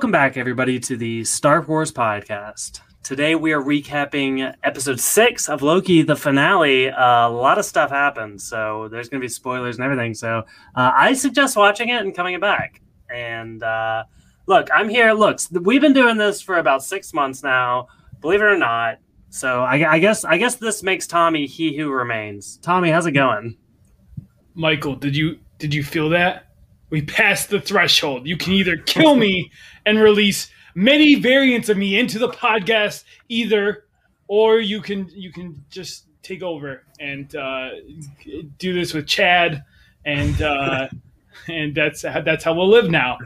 Welcome back, everybody, to the Stark Wars podcast. Today we are recapping episode six of Loki, the finale. Uh, a lot of stuff happened, so there's going to be spoilers and everything. So uh, I suggest watching it and coming back. And uh, look, I'm here. Look, we've been doing this for about six months now, believe it or not. So I, I guess I guess this makes Tommy he who remains. Tommy, how's it going? Michael, did you did you feel that? We passed the threshold. You can either kill me and release many variants of me into the podcast, either, or you can you can just take over and uh, do this with Chad, and uh, and that's that's how we'll live now.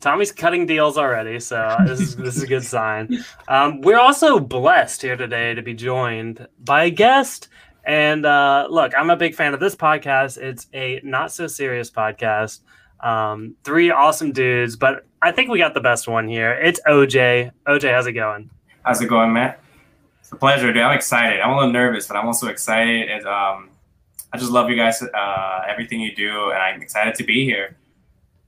Tommy's cutting deals already, so this is this is a good sign. Um, we're also blessed here today to be joined by a guest. And uh, look, I'm a big fan of this podcast. It's a not so serious podcast. Um, three awesome dudes, but I think we got the best one here. It's OJ. OJ, how's it going? How's it going, Matt? It's a pleasure, dude. I'm excited. I'm a little nervous, but I'm also excited. And, um, I just love you guys, uh, everything you do, and I'm excited to be here.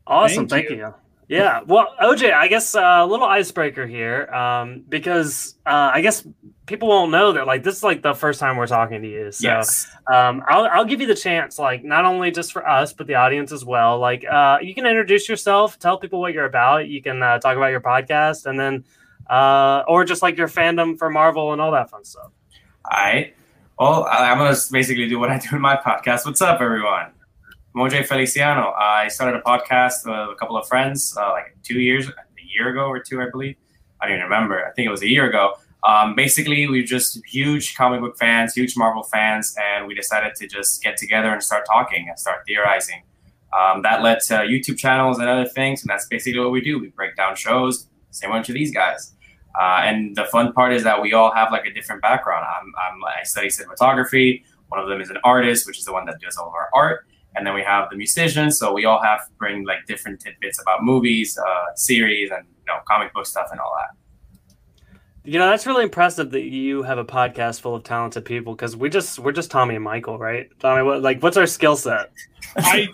Awesome. Thank, Thank you. you. Yeah. Well, OJ, I guess uh, a little icebreaker here, um, because uh, I guess people won't know that like this is like the first time we're talking to you. So yes. um, I'll I'll give you the chance, like not only just for us but the audience as well. Like uh, you can introduce yourself, tell people what you're about. You can uh, talk about your podcast, and then uh, or just like your fandom for Marvel and all that fun stuff. All right. Well, I'm gonna basically do what I do in my podcast. What's up, everyone? Moj Feliciano. I started a podcast with a couple of friends uh, like two years, a year ago or two, I believe. I don't even remember. I think it was a year ago. Um, basically, we're just huge comic book fans, huge Marvel fans, and we decided to just get together and start talking and start theorizing. Um, that led to YouTube channels and other things, and that's basically what we do. We break down shows, same to these guys. Uh, and the fun part is that we all have like a different background. I'm, I'm, I study cinematography. One of them is an artist, which is the one that does all of our art and then we have the musicians. So we all have to bring like different tidbits about movies, uh, series, and you know comic book stuff and all that. You know, that's really impressive that you have a podcast full of talented people because we just we're just Tommy and Michael, right? Tommy, what like what's our skill set? I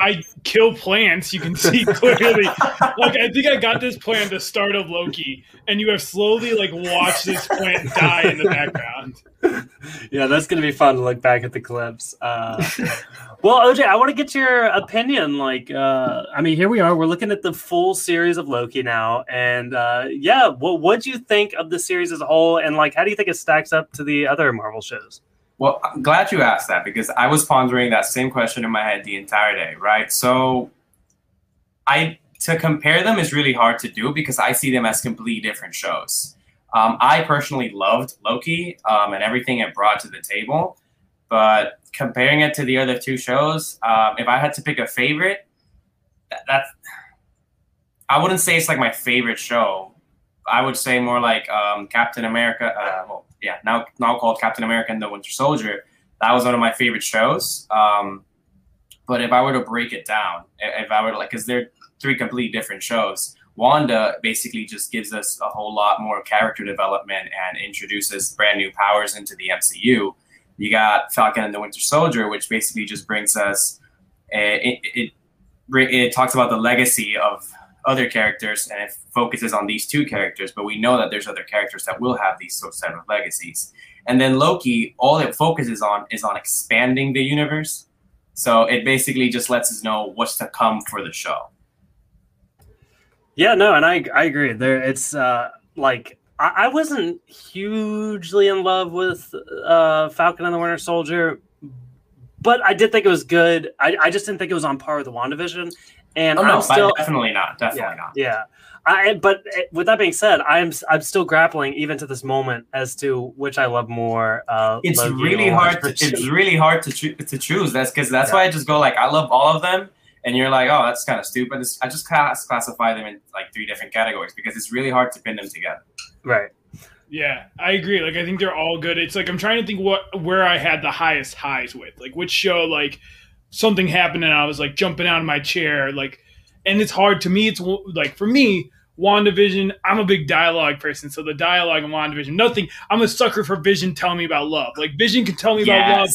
I kill plants. You can see clearly. like I think I got this plant the start of Loki, and you have slowly like watched this plant die in the background. Yeah, that's gonna be fun to look back at the clips. Uh, well, OJ, I want to get your opinion. Like, uh, I mean, here we are. We're looking at the full series of Loki now, and uh, yeah, what what do you think of the series as a whole? And like, how do you think it stacks up to the other Marvel shows? Well, I'm glad you asked that because I was pondering that same question in my head the entire day, right? So I to compare them is really hard to do because I see them as completely different shows. Um, I personally loved Loki um, and everything it brought to the table, but comparing it to the other two shows, um, if I had to pick a favorite, that, that's I wouldn't say it's like my favorite show. I would say more like um, Captain America. Uh, well, yeah, now now called Captain America and the Winter Soldier. That was one of my favorite shows. Um, but if I were to break it down, if I were to like, because they're three completely different shows. Wanda basically just gives us a whole lot more character development and introduces brand new powers into the MCU. You got Falcon and the Winter Soldier, which basically just brings us eh, it, it, it, it talks about the legacy of other characters and it focuses on these two characters, but we know that there's other characters that will have these sorts of legacies. And then Loki, all it focuses on is on expanding the universe. So it basically just lets us know what's to come for the show. Yeah, no, and I I agree. There, it's uh, like I, I wasn't hugely in love with uh, Falcon and the Winter Soldier, but I did think it was good. I, I just didn't think it was on par with the WandaVision. And oh, I'm no, still definitely not. Definitely yeah, not. Yeah. I, but eh, with that being said, I'm I'm still grappling even to this moment as to which I love more. Uh, it's really hard. To, it's really hard to cho- to choose. That's because that's yeah. why I just go like I love all of them, and you're like, oh, that's kind of stupid. It's, I just class- classify them in like three different categories because it's really hard to pin them together. Right. Yeah, I agree. Like I think they're all good. It's like I'm trying to think what where I had the highest highs with. Like which show like something happened and I was like jumping out of my chair like and it's hard to me it's like for me WandaVision, I'm a big dialogue person, so the dialogue in WandaVision, nothing. I'm a sucker for Vision telling me about love. Like Vision can tell me yes. about love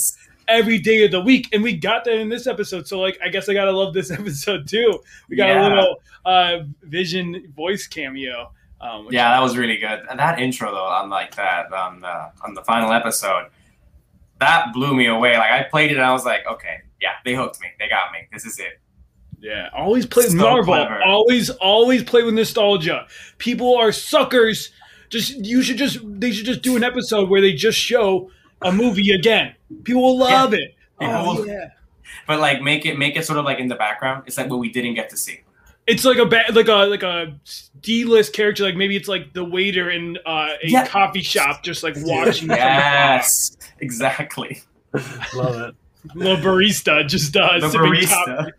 every day of the week, and we got that in this episode. So like, I guess I gotta love this episode too. We got Yeah. a little uh, Vision voice cameo. Um, Yeah, that was really good. That intro though, on like that on the on the final episode, that blew me away. Like I played it and I was like, okay, yeah, they hooked me. They got me. This is it. Yeah, always play So Marvel. clever. Always, always play with nostalgia. People are suckers. Just you should just they should just do an episode where they just show a movie again. People will love it. People Oh will- yeah. But like make it make it sort of like in the background. It's like what we didn't get to see. It's like a bad like a like a D list character. Like maybe it's like the waiter in uh, a Yeah. coffee shop, just like watching. Yes, exactly. Love it. afar. the barista just uh, The sipping barista. coffee.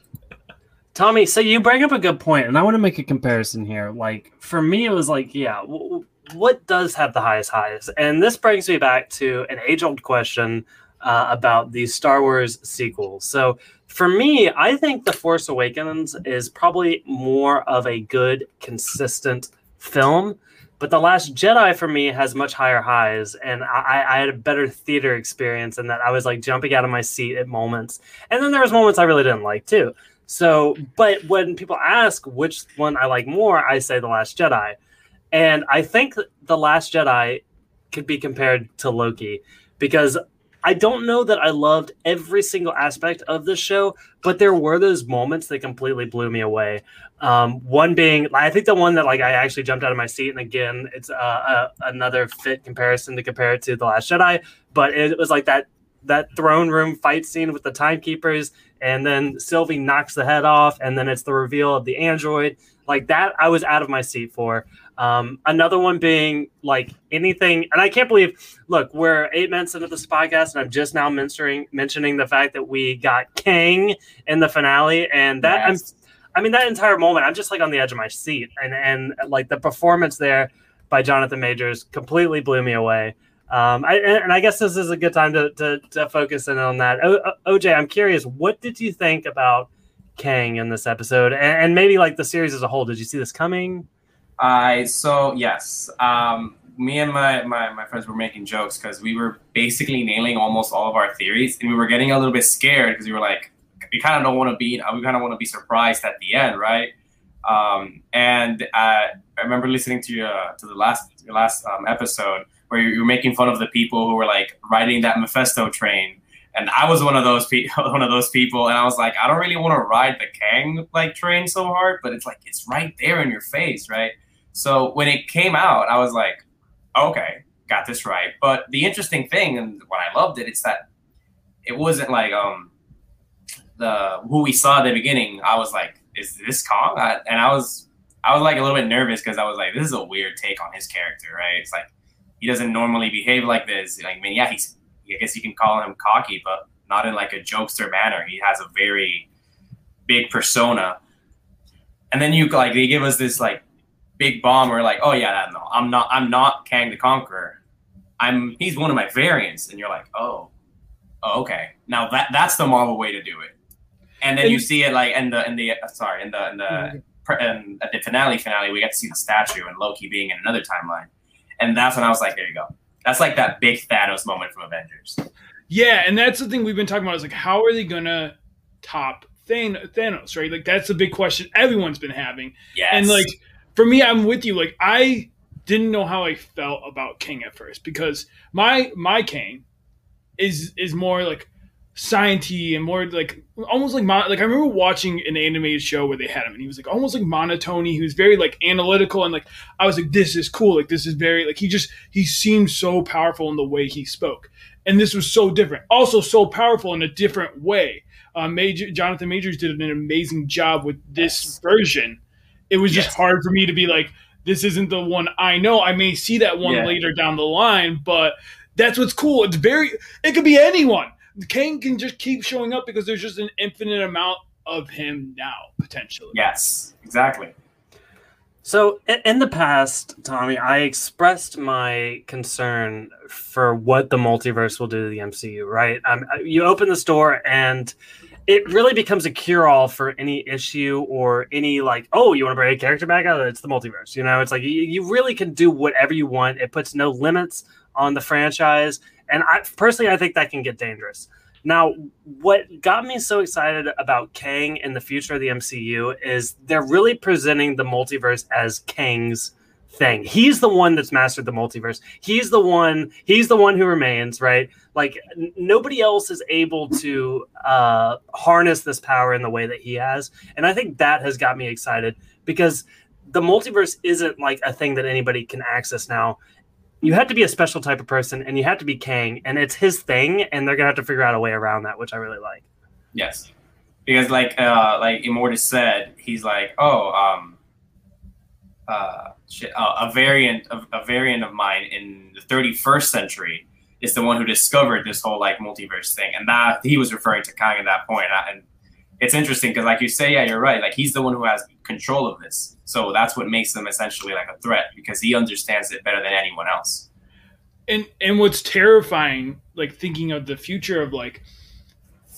Tommy, so you bring up a good point, and I want to make a comparison here. Like for me, it was like, yeah, w- w- what does have the highest highs? And this brings me back to an age-old question uh, about the Star Wars sequels. So for me, I think The Force Awakens is probably more of a good, consistent film. But The Last Jedi for me has much higher highs, and I, I had a better theater experience in that I was like jumping out of my seat at moments. And then there was moments I really didn't like too. So, but when people ask which one I like more, I say The Last Jedi. And I think The Last Jedi could be compared to Loki because I don't know that I loved every single aspect of the show, but there were those moments that completely blew me away. Um, one being, I think the one that like I actually jumped out of my seat, and again, it's uh, uh, another fit comparison to compare it to The Last Jedi, but it was like that that throne room fight scene with the timekeepers and then Sylvie knocks the head off, and then it's the reveal of the android. Like that, I was out of my seat for. Um, another one being like anything, and I can't believe. Look, we're eight minutes into this podcast, and I'm just now mentioning mentioning the fact that we got Kang in the finale, and that Yes. I'm, I mean, that entire moment, I'm just like on the edge of my seat, and and like the performance there by Jonathan Majors completely blew me away. Um, I, and I guess this is a good time to, to, to focus in on that. O- OJ, I'm curious, what did you think about Kang in this episode, and, and maybe like the series as a whole? Did you see this coming? I so yes. Um, me and my, my, my friends were making jokes because we were basically nailing almost all of our theories, and we were getting a little bit scared because we were like, we kind of don't want to be, we kind of want to be surprised at the end, right? Um, and uh, I remember listening to uh, to the last your last um, episode where you were making fun of the people who were like riding that Mephisto train, and I was one of those people, one of those people, and I was like, I don't really want to ride the Kang like train so hard, but it's like it's right there in your face, right? So when it came out, I was like, okay, got this right. But the interesting thing, and what I loved it, it's that it wasn't like um the who we saw at the beginning. I was like, is this Kang? I, and I was I was like a little bit nervous because I was like, this is a weird take on his character, right? It's like he doesn't normally behave like this. Like, I mean, yeah, he's I guess you can call him cocky, but not in like a jokester manner. He has a very big persona. And then you like they give us this like big bomb where like, oh yeah, no, I'm not I'm not Kang the Conqueror. I'm he's one of my variants, and you're like, oh, oh okay. Now that that's the Marvel way to do it. And then you see it like in the in the uh, sorry in the in the in, at the finale finale we get to see the statue and Loki being in another timeline, and that's when I was like, there you go. That's like that big Thanos moment from Avengers. Yeah, and that's the thing we've been talking about is like how are they gonna top Than- Thanos, right? Like that's the big question everyone's been having. Yes. And like for me, I'm with you. Like I didn't know how I felt about Kang at first because my my Kang is is more like sciency and more like almost like mon- like I remember watching an animated show where they had him and he was like almost like monotony. He was very like analytical and like I was like this is cool. Like this is very like he just he seemed so powerful in the way he spoke. And this was so different. Also so powerful in a different way. Uh, Major Jonathan Majors did an amazing job with this Yes. version. It was just hard for me to be like, this isn't the one I know. I may see that one Yeah. later down the line, but that's what's cool. It's very it could be anyone. Kang can just keep showing up because there's just an infinite amount of him now, potentially. yes, exactly. So in the past, Tommy, I expressed my concern for what the multiverse will do to the MCU. Right? Um, you open the store and it really becomes a cure-all for any issue or any like, oh, you want to bring a character back out? It's the multiverse. You know, it's like you, you really can do whatever you want. It puts no limits on the franchise, and I personally, I think that can get dangerous. Now, what got me so excited about Kang and the future of the MCU is they're really presenting the multiverse as Kang's thing. He's the one that's mastered the multiverse. He's the one. He's the one who remains. Right. Like n- nobody else is able to uh, harness this power in the way that he has, and I think that has got me excited because the multiverse isn't like a thing that anybody can access now. You have to be a special type of person, and you have to be Kang, and it's his thing, and they're gonna have to figure out a way around that, which I really like. Yes, because like uh, like Immortus said, he's like, oh, um, uh, shit, uh, a variant of a variant of mine in the 31st century is the one who discovered this whole like multiverse thing, and that he was referring to Kang at that point. And it's interesting because, like you say, yeah, you're right. Like he's the one who has control of this, so that's what makes him essentially like a threat because he understands it better than anyone else. And and what's terrifying, like thinking of the future of like.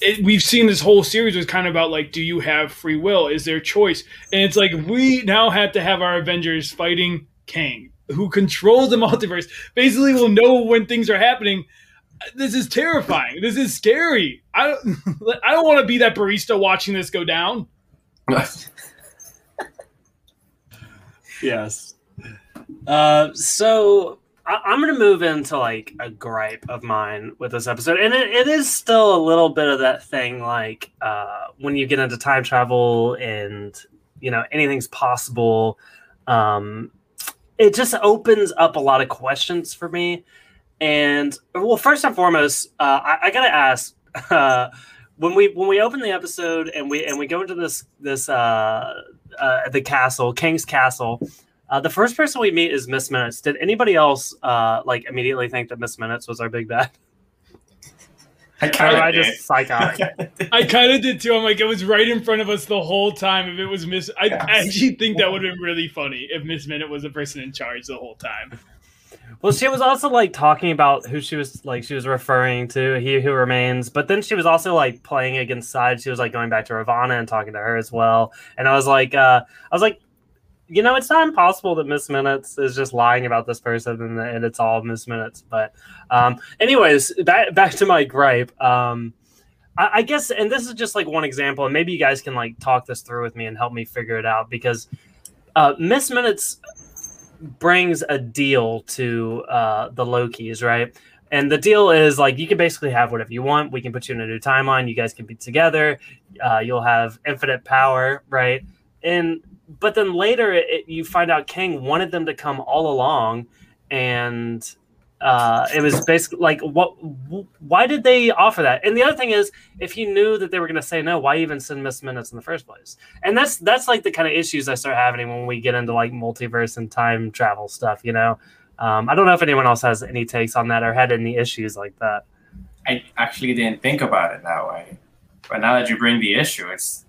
It, we've seen this whole series was kind of about like, do you have free will? Is there choice? And it's like we now have to have our Avengers fighting Kang, who controls the multiverse. Basically, will know when things are happening. This is terrifying. This is scary. I don't. I don't want to be that barista watching this go down. Yes. Uh, so I- I'm going to move into like a gripe of mine with this episode, and it, it is still a little bit of that thing, like uh, when you get into time travel and you know anything's possible. Um, it just opens up a lot of questions for me. And well, first and foremost, uh, I, I gotta ask. Uh, when we when we open the episode and we and we go into this this uh, uh the castle Kang's castle uh, the first person we meet is miss minutes did anybody else uh like immediately think that miss minutes was our big bad I kind am i of just psychotic I kind of did too. I'm like, it was right in front of us the whole time. If it was Miss, I, Yes. I actually think that would have been really funny if Miss Minute was the person in charge the whole time. Well she was also like talking about who she was like she was referring to he who remains but then she was also like playing against side she was like going back to Ravonna and talking to her as well and i was like uh i was like you know, it's not impossible that Miss Minutes is just lying about this person and, and it's all Miss Minutes. But, um, anyways, back back to my gripe. Um, I, I guess, and this is just like one example, and maybe you guys can like talk this through with me and help me figure it out because uh, Miss Minutes brings a deal to uh, the Lokis, right? And the deal is like you can basically have whatever you want. We can put you in a new timeline. You guys can be together. Uh, you'll have infinite power, right? And but then later it, you find out Kang wanted them to come all along, and uh, it was basically like what? Why did they offer that? And the other thing is, if you knew that they were going to say no, why even send Miss Minutes in the first place? And that's that's like the kind of issues I start having when we get into like multiverse and time travel stuff. You know, um, I don't know if anyone else has any takes on that or had any issues like that. I actually didn't think about it that way, but now that you bring the issue, it's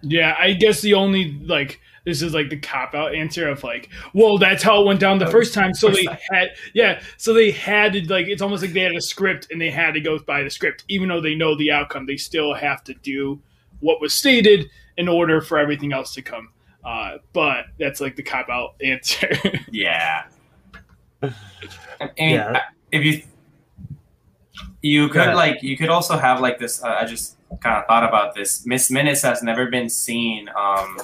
Yeah, I guess the only like this is like the cop out answer of like, well, that's how it went down the Oh, first time. So first they time. had, yeah, so they had to like, it's almost like they had a script and they had to go by the script, even though they know the outcome. They still have to do what was stated in order for everything else to come. Uh, but that's like the cop out answer. yeah. I mean, Yeah. If you you could like you could also have like this. Uh, I just kind of thought about this. Miss Minutes has never been seen. Um,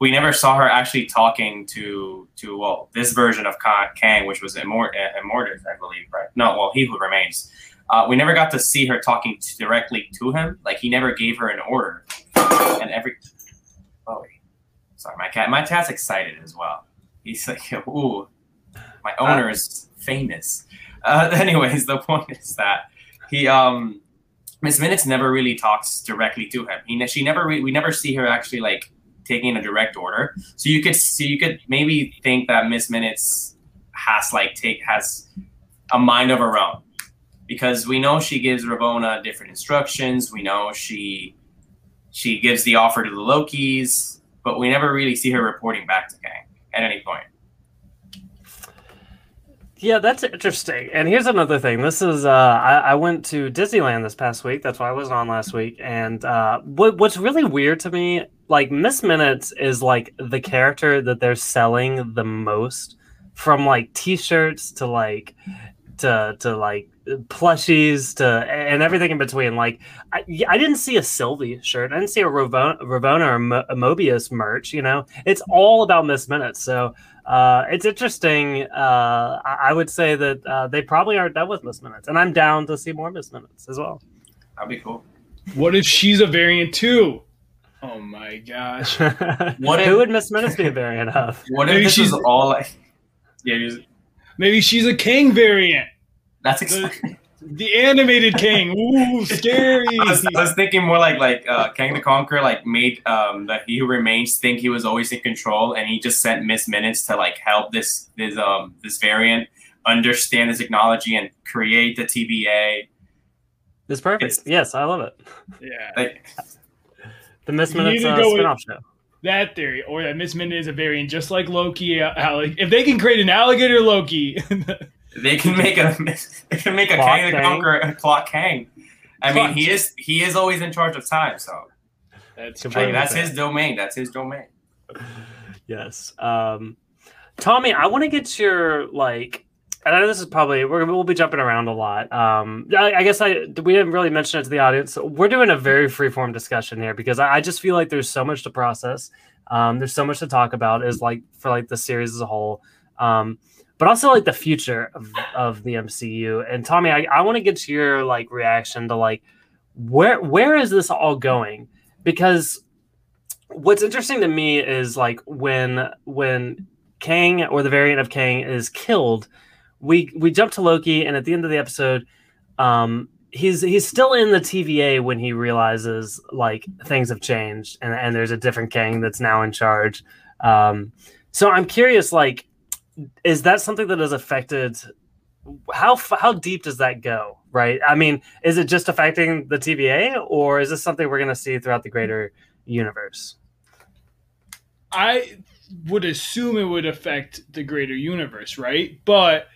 we never saw her actually talking to to well this version of Kang, which was Immort- uh, Immortus, I believe, right? No, well, he who remains. Uh, we never got to see her talking t- directly to him. Like he never gave her an order, and every. Oh, sorry, my cat. My cat's excited as well. He's like, ooh, my owner is famous. Uh, anyways, the point is that he um Miss Minutes never really talks directly to him. He ne- she never re- we never see her actually like taking a direct order. So you could see you could maybe think that Miss Minutes has like take has a mind of her own because we know she gives Ravonna different instructions. We know she she gives the offer to the Lokis, but we never really see her reporting back to Kang at any point. Yeah, that's interesting. And here's another thing. This is uh, I, I went to Disneyland this past week. That's why I wasn't on last week. And uh, what what's really weird to me, like Miss Minutes is like the character that they're selling the most, from like T-shirts to like to to like plushies to and everything in between. Like I, I didn't see a Sylvie shirt. I didn't see a Ravona, Ravonna or Mo- a Mobius merch. You know, it's all about Miss Minutes. So uh, it's interesting. Uh, I, I would say that uh, they probably aren't done with Miss Minutes, and I'm down to see more Miss Minutes as well. That'd be cool. What if she's a variant too? Oh my gosh. What Who would Miss Minutes be a variant of? What if Maybe this she's- was all like? Yeah, you- Maybe she's a Kang variant. that's The, exciting. the animated Kang. Ooh, scary. I was, I was thinking more like like uh, Kang the Conqueror like made um, the He Who Remains think he was always in control, and he just sent Miss Minutes to like help this this um this variant understand the technology and create the TVA. It's perfect. It's- yes, I love it. Yeah. Like the Miss You Minutes need to uh, go spinoff show. That theory, or that Miss Minute is a variant, just like Loki. uh, allig- If they can create an alligator Loki, They can make a they can make a Clock Kang the Conqueror a clock Kang. I mean, he is he is always in charge of time, so that's I mean, that's his domain. That's his domain. Yes. Um, Tommy, I want to get your like. And I know this is probably we're, we'll be jumping around a lot. Um, I, I guess I we didn't really mention it to the audience. We're doing a very freeform discussion here because I, I just feel like there's so much to process. Um, there's so much to talk about. Is like for like the series as a whole, um, but also like the future of, of the MCU. And Tommy, I, I want to get your like reaction to like where where is this all going? Because what's interesting to me is like when when Kang or the variant of Kang is killed, we we jump to Loki, and at the end of the episode, um, he's he's still in the TVA when he realizes like things have changed, and and there's a different Kang that's now in charge. Um, so I'm curious, like, is that something that has affected? How how deep does that go? Right? I mean, is it just affecting the TVA, or is this something we're going to see throughout the greater universe? I would assume it would affect the greater universe, right? But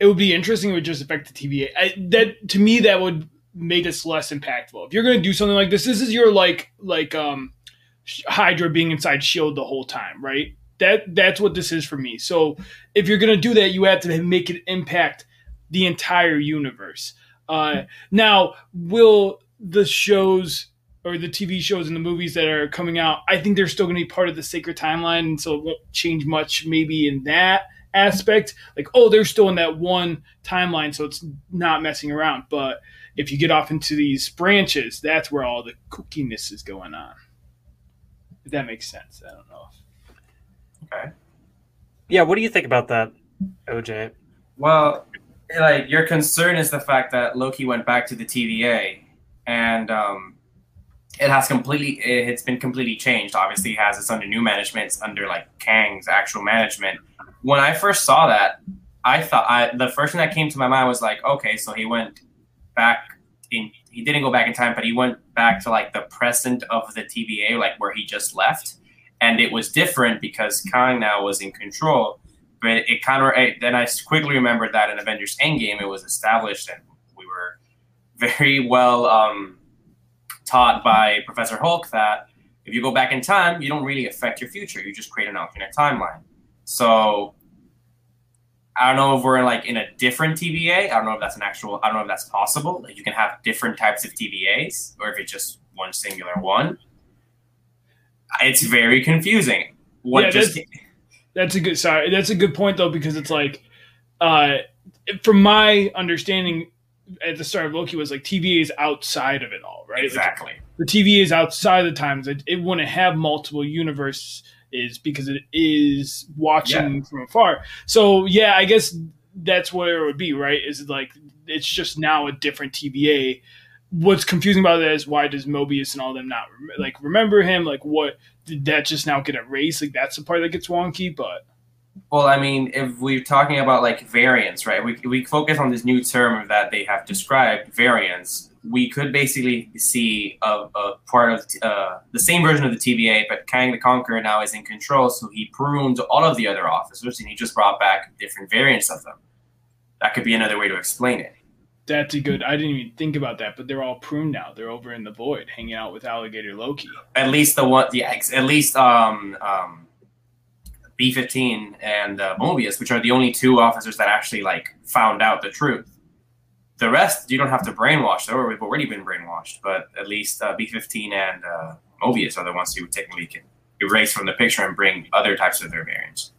it would be interesting. It would just affect the TVA. I, that to me, that would make this less impactful. If you're going to do something like this, this is your like like um Hydra being inside Shield the whole time, right? That that's what this is for me. So if you're going to do that, you have to make it impact the entire universe. Uh, now, will the shows or the TV shows and the movies that are coming out, I think they're still going to be part of the sacred timeline, and so it won't change much maybe in that aspect. Like, oh, they're still in that one timeline, so it's not messing around. But if you get off into these branches, that's where all the kookiness is going on. If that makes sense, I don't know. Okay. Yeah, what do you think about that, OJ? Well, like your concern is the fact that Loki went back to the TVA, and um, it has completely it's been completely changed. Obviously, it has it's under new management. It's under like Kang's actual management. When I first saw that, I thought I the first thing that came to my mind was like, okay, so he went back in. He didn't go back in time, but he went back to like the present of the TVA, like where he just left, and it was different because Kang now was in control but it kind of then I quickly remembered that in Avengers Endgame it was established and we were very well um, taught by Professor Hulk that if you go back in time, you don't really affect your future. You just create an alternate timeline. So I don't know if we're like in a different TVA. I don't know if that's an actual. I don't know if that's possible. Like you can have different types of TVAs, or if it's just one singular one. It's very confusing. What Yeah, just That's a good sorry. That's a good point though because it's like, uh, from my understanding, at the start of Loki was like TVA is outside of it all, right? Like, exactly. the TVA is outside of the times. It, it wouldn't have multiple universes because it is watching from afar. So yeah, I guess that's where it would be, right? Is it like it's just now a different TVA. What's confusing about that is why does Mobius and all them not like remember him? Like what did that just now get erased? Like that's the part that gets wonky. But Well, I mean, if we're talking about like variants, right? We, we focus on this new term that they have described, variants. We could basically see a, a part of uh, the same version of the TVA, but Kang the Conqueror now is in control, so he pruned all of the other officers and he just brought back different variants of them. That could be another way to explain it. that's a good. I didn't even think about that. But they're all pruned now. They're over in the void, hanging out with Alligator Loki. At least the one, yeah, at least um, um, B fifteen and uh, Mobius, which are the only two officers that actually like found out the truth. the rest you don't have to brainwash. Or we've already been brainwashed, but at least uh, B15 and uh, Mobius are the ones you technically can erase from the picture and bring other types of their variants.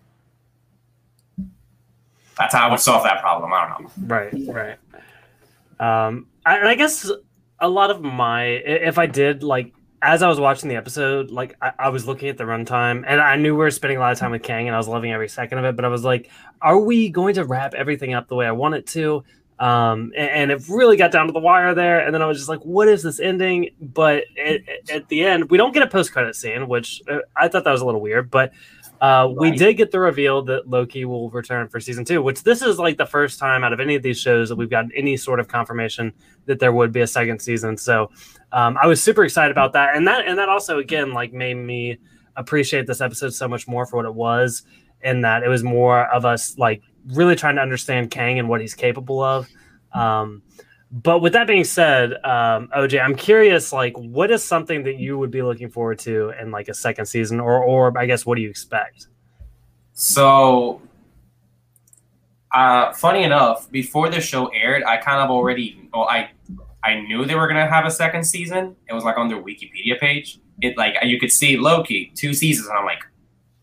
That's how I would solve that problem. I don't know. Right, right. Um, I, I guess a lot of my, if I did like, as I was watching the episode, like I, I, was looking at the runtime and I knew we were spending a lot of time with Kang and I was loving every second of it, but I was like, are we going to wrap everything up the way I want it to? Um, and, and, it really got down to the wire there. And then I was just like, what is this ending? But it, at the end, we don't get a post credit scene, which uh, I thought that was a little weird. But uh, right. we did get the reveal that Loki will return for season two, which this is like the first time out of any of these shows that we've gotten any sort of confirmation that there would be a second season. So um, I was super excited about that, and that and that also again like made me appreciate this episode so much more for what it was, in that it was more of us like really trying to understand Kang and what he's capable of. Um, but with that being said, um, OJ, I'm curious, like, what is something that you would be looking forward to in like a second season, or, or I guess, what do you expect? So, uh, funny enough, before the show aired, I kind of already, well, I, I knew they were gonna have a second season. It was like on their Wikipedia page. It like you could see Loki two seasons, and I'm like,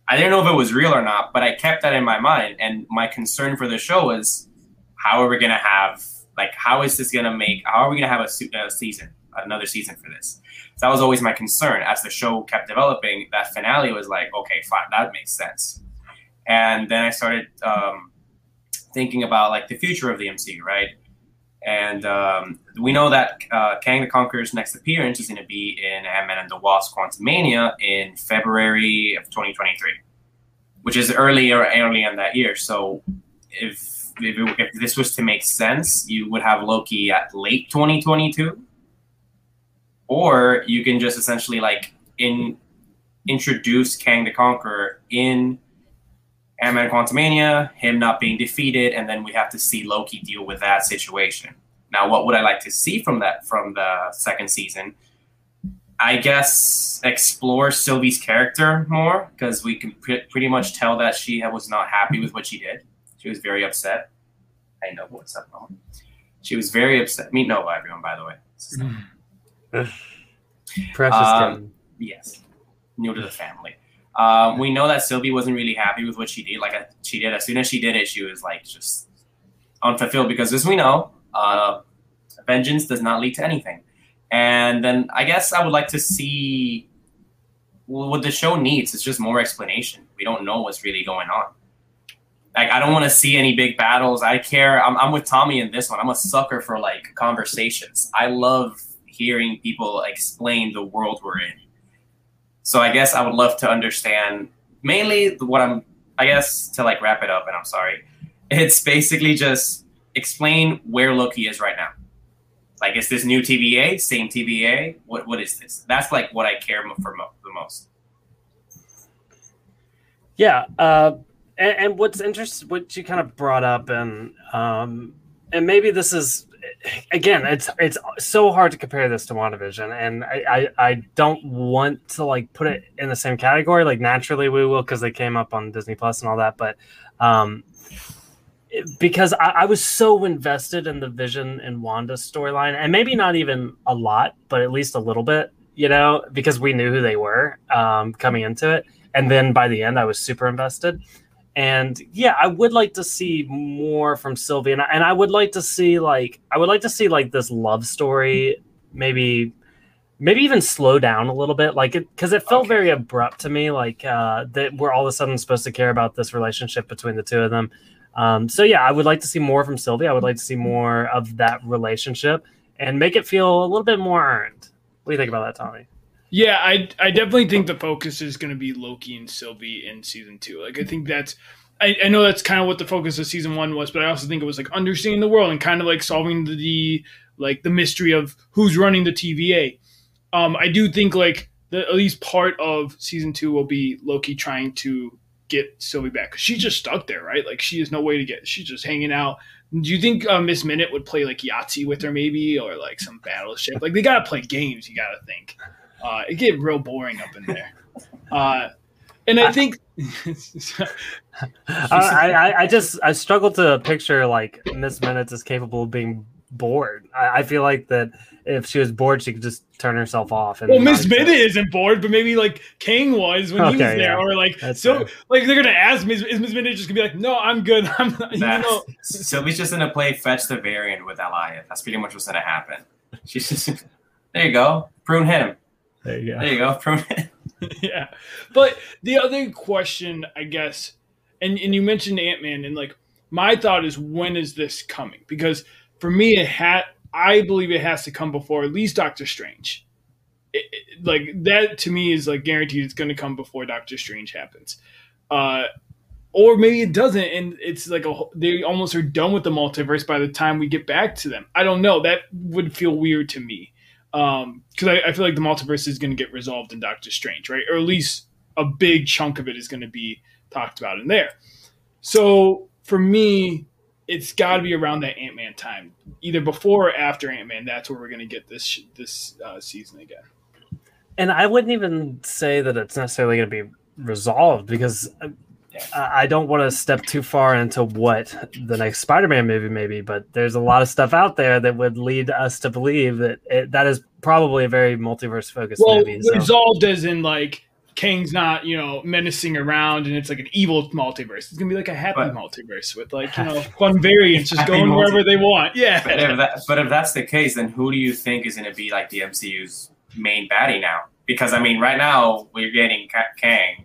I didn't know if it was real or not, but I kept that in my mind. And my concern for the show was how are we to have, like, how is this going to make, how are we going to have a, a, season, another season for this? So that was always my concern. As the show kept developing, that finale was like, okay, fine, that makes sense. And then I started um, thinking about, like, the future of the MCU, right? And um, we know that uh, Kang the Conqueror's next appearance is going to be in Ant-Man and the Wasp: Quantumania in February of 2023, which is earlier early in that year. So if, if if this was to make sense, you would have Loki at late 2022, or you can just essentially like in introduce Kang the Conqueror in Ant-Man Quantumania, him not being defeated, and then we have to see Loki deal with that situation. Now, what would I like to see from that from the second season? I guess explore Sylvie's character more because we can pr- pretty much tell that she was not happy with what she did. She was very upset. I know what's up, Mom. She was very upset. Meet Nova, everyone, by the way. Precious um, Yes, new to the family. Um, we know that Sylvie wasn't really happy with what she did. Like she did, as soon as she did it, she was like just unfulfilled because, as we know, uh, vengeance does not lead to anything. And then I guess I would like to see what the show needs. It's just more explanation. We don't know what's really going on. Like I don't want to see any big battles. I care. I'm, I'm with Tommy in this one. I'm a sucker for like conversations. I love hearing people explain the world we're in so I guess I would love to understand mainly what I'm. I guess to like wrap it up, and I'm sorry. It's basically just explain where Loki is right now. Like, is this new TVA? Same TVA? What What is this? That's like what I care for mo- the most. Yeah, uh, and, and, what's interesting, what you kind of brought up, and um, and maybe this is again, it's it's so hard to compare this to WandaVision, and I, I, I don't want to like put it in the same category. Like naturally we will because they came up on Disney Plus and all that, but um, because I, I, was so invested in the Vision and Wanda storyline, and maybe not even a lot, but at least a little bit, you know, because we knew who they were um, coming into it, and then by the end I was super invested. And yeah, I would like to see more from Sylvie, and I, and I would like to see like I would like to see like this love story, maybe maybe even slow down a little bit, like it because it felt okay. very abrupt to me, like uh, that we're all of a sudden supposed to care about this relationship between the two of them. Um, so yeah, I would like to see more from Sylvie. I would like to see more of that relationship and make it feel a little bit more earned. What do you think about that, Tommy? Yeah, I I definitely think the focus is going to be Loki and Sylvie in season two. Like I think that's I, I, know that's kind of what the focus of season one was, but I also think it was like understanding the world and kind of like solving the, the like the mystery of who's running the TVA. Um, I do think like the, at least part of season two will be Loki trying to get Sylvie back she's just stuck there, right? Like she has no way to get. She's just hanging out. Do you think uh, Miss Minute would play like Yahtzee with her, maybe, or like some battleship? Like they gotta play games. You gotta think. Uh, it get real boring up in there. Uh, and I think I, I, I just I struggle to picture like Miss Minutes is capable of being bored. I, I feel like that if she was bored, she could just turn herself off. And Well, Miss exist. Minute isn't bored, but maybe like Kang was when he was there, yeah. or like That's so. fair. Like they're gonna ask Miss is Miss Minute just gonna be like, "No, I'm good. I'm not." Even Nah. though, Sylvie's just gonna play fetch the variant with Alioth. That's pretty much what's gonna happen. She's just there you go. Prune him. There you go. There you go. Him. yeah. But the other question, I guess, and and you mentioned Ant Man, and like my thought is, when is this coming? Because for me, it had. I believe it has to come before at least Doctor Strange. It- it- like that to me is like guaranteed. It's going to come before Doctor Strange happens. Uh, or maybe it doesn't, and it's like a they almost are done with the multiverse by the time we get back to them. I don't know. That would feel weird to me because I, I feel like the multiverse is going to get resolved in Doctor Strange, right? Or at least a big chunk of it is going to be talked about in there. So for me, it's got to be around that Ant Man time, either before or after Ant Man. That's where we're going to get this this uh, season again. And I wouldn't even say that it's necessarily going to be resolved because uh, I I don't want to step too far into what the next Spider-Man movie may be, but there's a lot of stuff out there that would lead us to believe that it, that is probably a very multiverse-focused Well, movie. So. resolved as in like Kang's not you know menacing around, and it's like an evil multiverse. It's gonna be like a happy But- multiverse with like you know fun variants just Happy going wherever they want. Yeah. But if, that, but if that's the case, then who do you think is going to be like the MCU's main baddie now? Because I mean, right now we're getting Kang.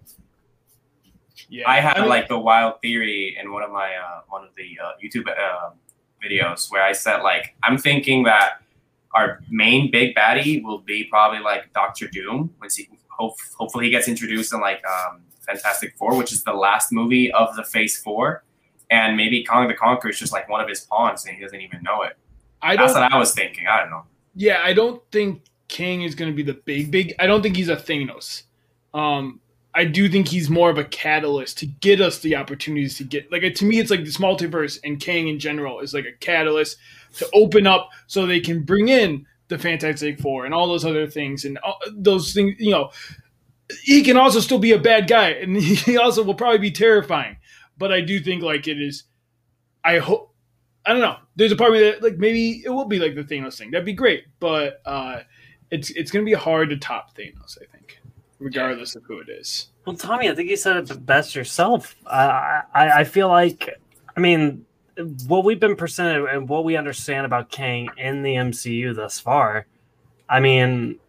Yeah. I had like the wild theory in one of my uh, one of the uh, YouTube uh, videos where I said like I'm thinking that our main big baddie will be probably like Doctor Doom, which he hope, hopefully he gets introduced in like um, Fantastic Four, which is the last movie of the Phase Four, and maybe Kang the Conqueror is just like one of his pawns and he doesn't even know it. I That's what I was thinking. I don't know. Yeah, I don't think Kang is going to be the big big. I don't think he's a Thanos. Um, I do think he's more of a catalyst to get us the opportunities to get like to me it's like this multiverse and Kang in general is like a catalyst to open up so they can bring in the Fantastic Four and all those other things and those things you know. He can also still be a bad guy and he also will probably be terrifying but I do think like it is I hope I don't know. There's a part of me that like maybe it will be like the Thanos thing. That'd be great but uh it's it's gonna be hard to top Thanos I think regardless of who it is. Well, Tommy, I think you said it best yourself. I, I, I feel like, I mean, what we've been presented and what we understand about Kang in the MCU thus far, I mean,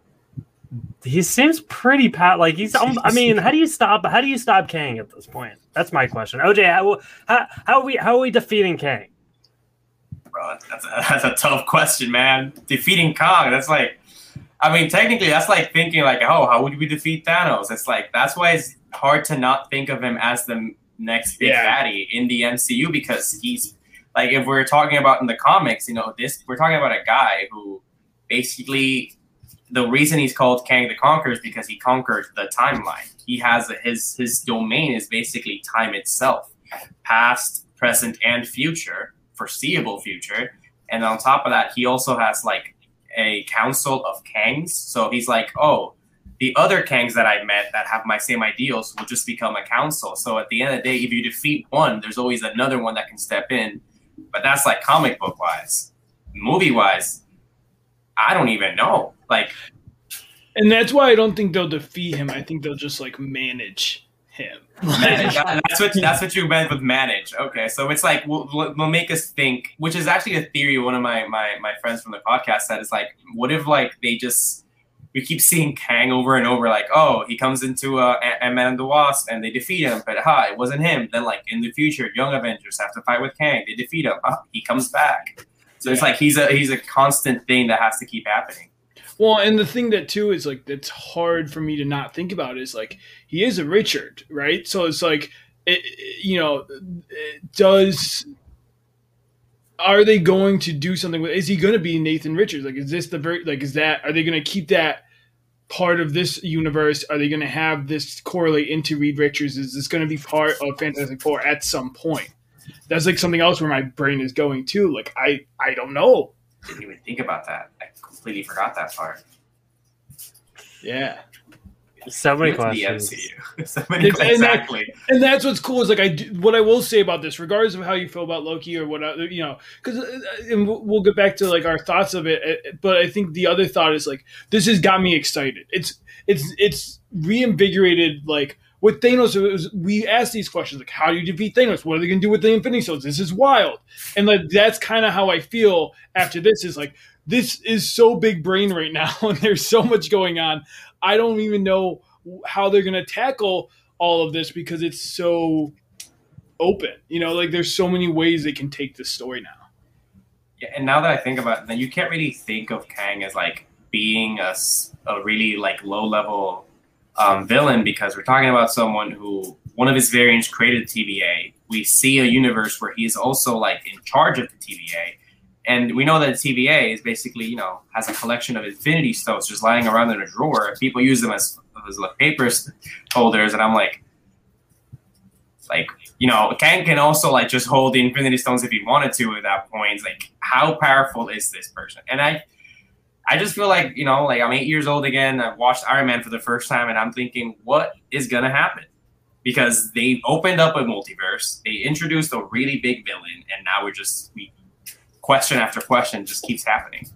he seems pretty pat. Like he's, um, I mean, how do you stop? How do you stop Kang at this point? That's my question. OJ, how how, how are we how are we defeating Kang? Bro, that's a, that's a tough question, man. Defeating Kang, that's like, I mean, technically, that's like thinking like, oh, how would we defeat Thanos? It's like that's why it's hard to not think of him as the next big Yeah. baddie in the MCU because he's like, if we're talking about in the comics, you know, this we're talking about a guy who basically the reason he's called Kang the Conqueror is because he conquered the timeline. He has his his domain is basically time itself, past, present, and future, foreseeable future. And on top of that, he also has like a council of Kangs. So he's like, oh, the other Kangs that I met that have my same ideals will just become a council. So at the end of the day, if you defeat one, there's always another one that can step in. But that's like comic book wise. Movie wise, I don't even know. Like, And that's why I don't think they'll defeat him. I think they'll just like manage him. manage. That- that's what that's what you meant with manage. Okay, so it's like will will make us think, which is actually a theory. One of my my my friends from the podcast said is like, what if like they just we keep seeing Kang over and over, like, oh, he comes into uh, Ant Man and the Wasp and they defeat him, but ha, it wasn't him. Then like in the future, Young Avengers have to fight with Kang, they defeat him, ah, he comes back. So it's like he's a he's a constant thing that has to keep happening. Well, and the thing that too is like that's hard for me to not think about is like he is a Richard, right? So it's like it, you know, does are they going to do something with is he going to be Nathan Richards? Like is this the very like is that are they going to keep that part of this universe? Are they going to have this correlate into Reed Richards? Is this going to be part of Fantastic Four at some point? That's like something else where my brain is going to. Like I I don't know. Didn't even think about that. I completely forgot that part. Yeah. so many With the questions. MCU. so many, It's- and that- exactly. and that's what's cool is like I do, what I will say about this, regardless of how you feel about Loki or what uh, you know, because and we'll we'll get back to like our thoughts of it. uh, But I think the other thought is like this has got me excited. It's it's it's reinvigorated like. With Thanos, was, we asked these questions like, "How do you defeat Thanos? What are they going to do with the Infinity Stones? This is wild." And like that's kind of how I feel after this. Is like this is so big brain right now, and there's so much going on. I don't even know how they're going to tackle all of this because it's so open. You know, like there's so many ways they can take this story now. Yeah, and now that I think about it, then you can't really think of Kang as like being a, a really like low level um, villain because we're talking about someone who one of his variants created TVA. We see a universe where he's also like in charge of the TVA. And we know that TVA is basically, you know, has a collection of Infinity Stones just lying around in a drawer. People use them as, as like papers holders. And I'm like, like you know, Kang can also like just hold the Infinity Stones if he wanted to at that point. Like, how powerful is this person? And I, I just feel like you know, like I'm eight years old again. I've watched Iron Man for the first time, and I'm thinking, what is gonna happen? Because they opened up a multiverse, they introduced a really big villain, and now we're just we question after question just keeps happening.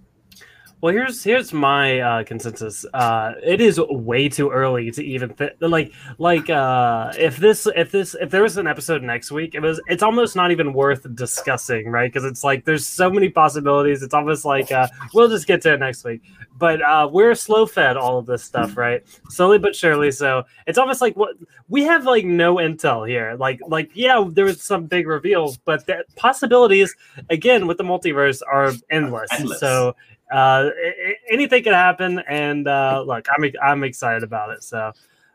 Well, here's here's my uh, consensus. Uh, it is way too early to even th- like like uh, if this if this if there was an episode next week, it was it's almost not even worth discussing, right? Because it's like there's so many possibilities. It's almost like uh, we'll just get to it next week. But uh, we're slow fed all of this stuff, right? Slowly but surely. So it's almost like what we have like no intel here. Like like yeah, there was some big reveals, but the possibilities again with the multiverse are endless. Endless. So uh, anything could happen. And uh, look, I'm I'm excited about it. So,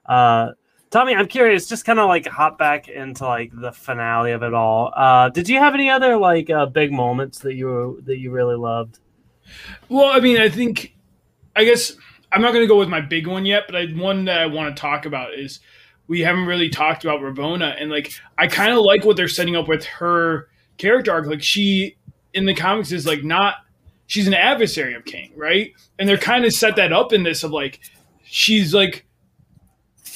uh, Tommy, I'm curious, just kind of like hop back into like the finale of it all. Uh, did you have any other like uh, big moments that you that you really loved? Well, I mean, I think, I guess I'm not going to go with my big one yet, but I, one that I want to talk about is we haven't really talked about Ravonna, and like I kind of like what they're setting up with her character arc. Like she in the comics is like not she's an adversary of Kang, right? And they're kind of set that up in this of like she's like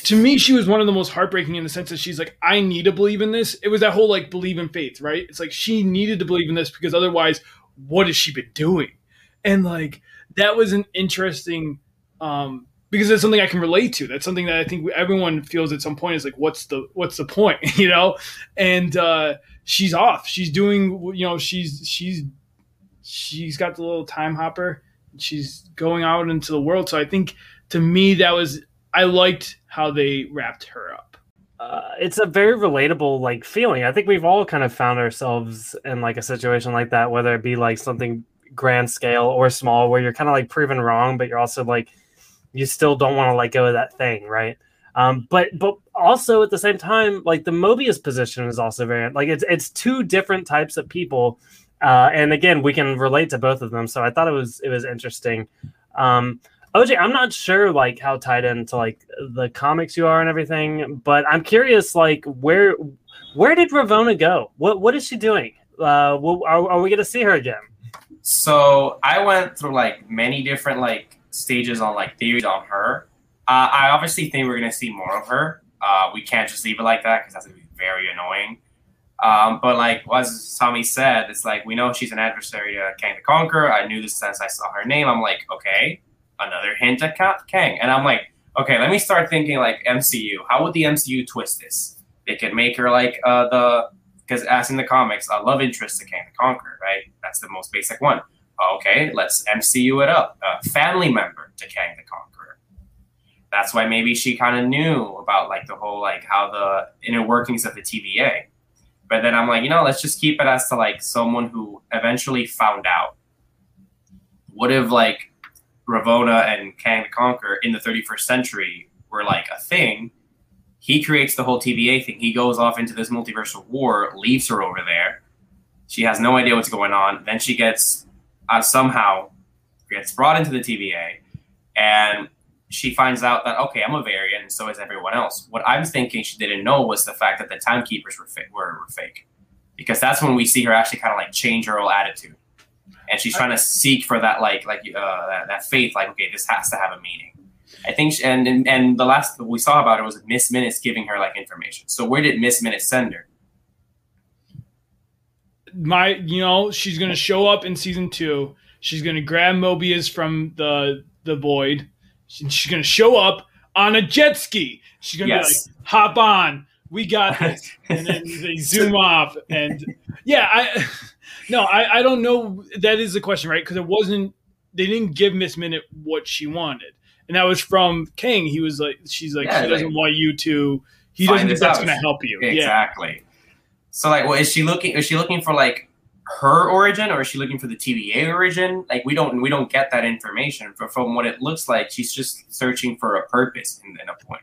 to me she was one of the most heartbreaking in the sense that she's like I need to believe in this. It was that whole like believe in faith, right? It's like she needed to believe in this because otherwise what has she been doing? And like that was an interesting um because it's something I can relate to. That's something that I think everyone feels at some point is like, what's the what's the point, you know? And uh, she's off. She's doing, you know, she's she's she's got the little time hopper. She's going out into the world. So I think to me that was I liked how they wrapped her up. uh, it's a very relatable like feeling. I think we've all kind of found ourselves in like a situation like that, whether it be like something grand scale or small, where you're kind of like proven wrong, but you're also like you still don't want to let go of that thing, right? Um, but but also at the same time, like the Mobius position is also very like it's it's two different types of people, uh, and again we can relate to both of them. So I thought it was it was interesting. Um, OJ, I'm not sure like how tied into like the comics you are and everything, but I'm curious like where where did Ravonna go? What what is she doing? Uh, well, are, are we gonna see her again? So I went through like many different like stages on like theories on her. Uh, I obviously think we're gonna see more of her. Uh, we can't just leave it like that because that's gonna be very annoying. Um, but like as Tommy said, it's like we know she's an adversary to Kang the Conqueror. I knew this since I saw her name. I'm like, okay, another hint at Ka- Kang, and I'm like, okay, let me start thinking like MCU. How would the MCU twist this? They could make her like uh, the because as in the comics, a love interest to Kang the Conqueror, right? That's the most basic one. Okay, let's MCU it up. A family member to Kang the Conqueror. That's why maybe she kind of knew about like the whole like how the inner workings of the TVA. But then I'm like, you know, let's just keep it as to like someone who eventually found out. What if like Ravonna and Kang the Conqueror in the 31st century were like a thing? He creates the whole TVA thing. He goes off into this multiversal war, leaves her over there. She has no idea what's going on. Then she gets uh, somehow gets brought into the TVA, and she finds out that okay, I'm a variant, and so is everyone else. What I'm thinking she didn't know was the fact that the timekeepers were fa- were, were fake, because that's when we see her actually kind of like change her whole attitude, and she's trying to seek for that like like uh, that, that faith, like okay, this has to have a meaning. I think, she, and, and and the last we saw about it was Miss Minutes giving her like information. So where did Miss Minutes send her? My, you know, she's gonna show up in season two. She's gonna grab Mobius from the the void. She- She's gonna show up on a jet ski. She's gonna Yes. be like, "Hop on, we got this," and then they zoom off. And yeah, I no, I I don't know. That is the question, right? Because it wasn't. They didn't give Miss Minute what she wanted, and that was from Kang. He was like, "She's like, Yeah, she doesn't like, want you to. He doesn't think that's out. gonna help you." Yeah. Exactly. So like, well, is she looking? Is she looking for like her origin, or is she looking for the TVA origin? Like, we don't we don't get that information. But from what it looks like, she's just searching for a purpose and, in a point.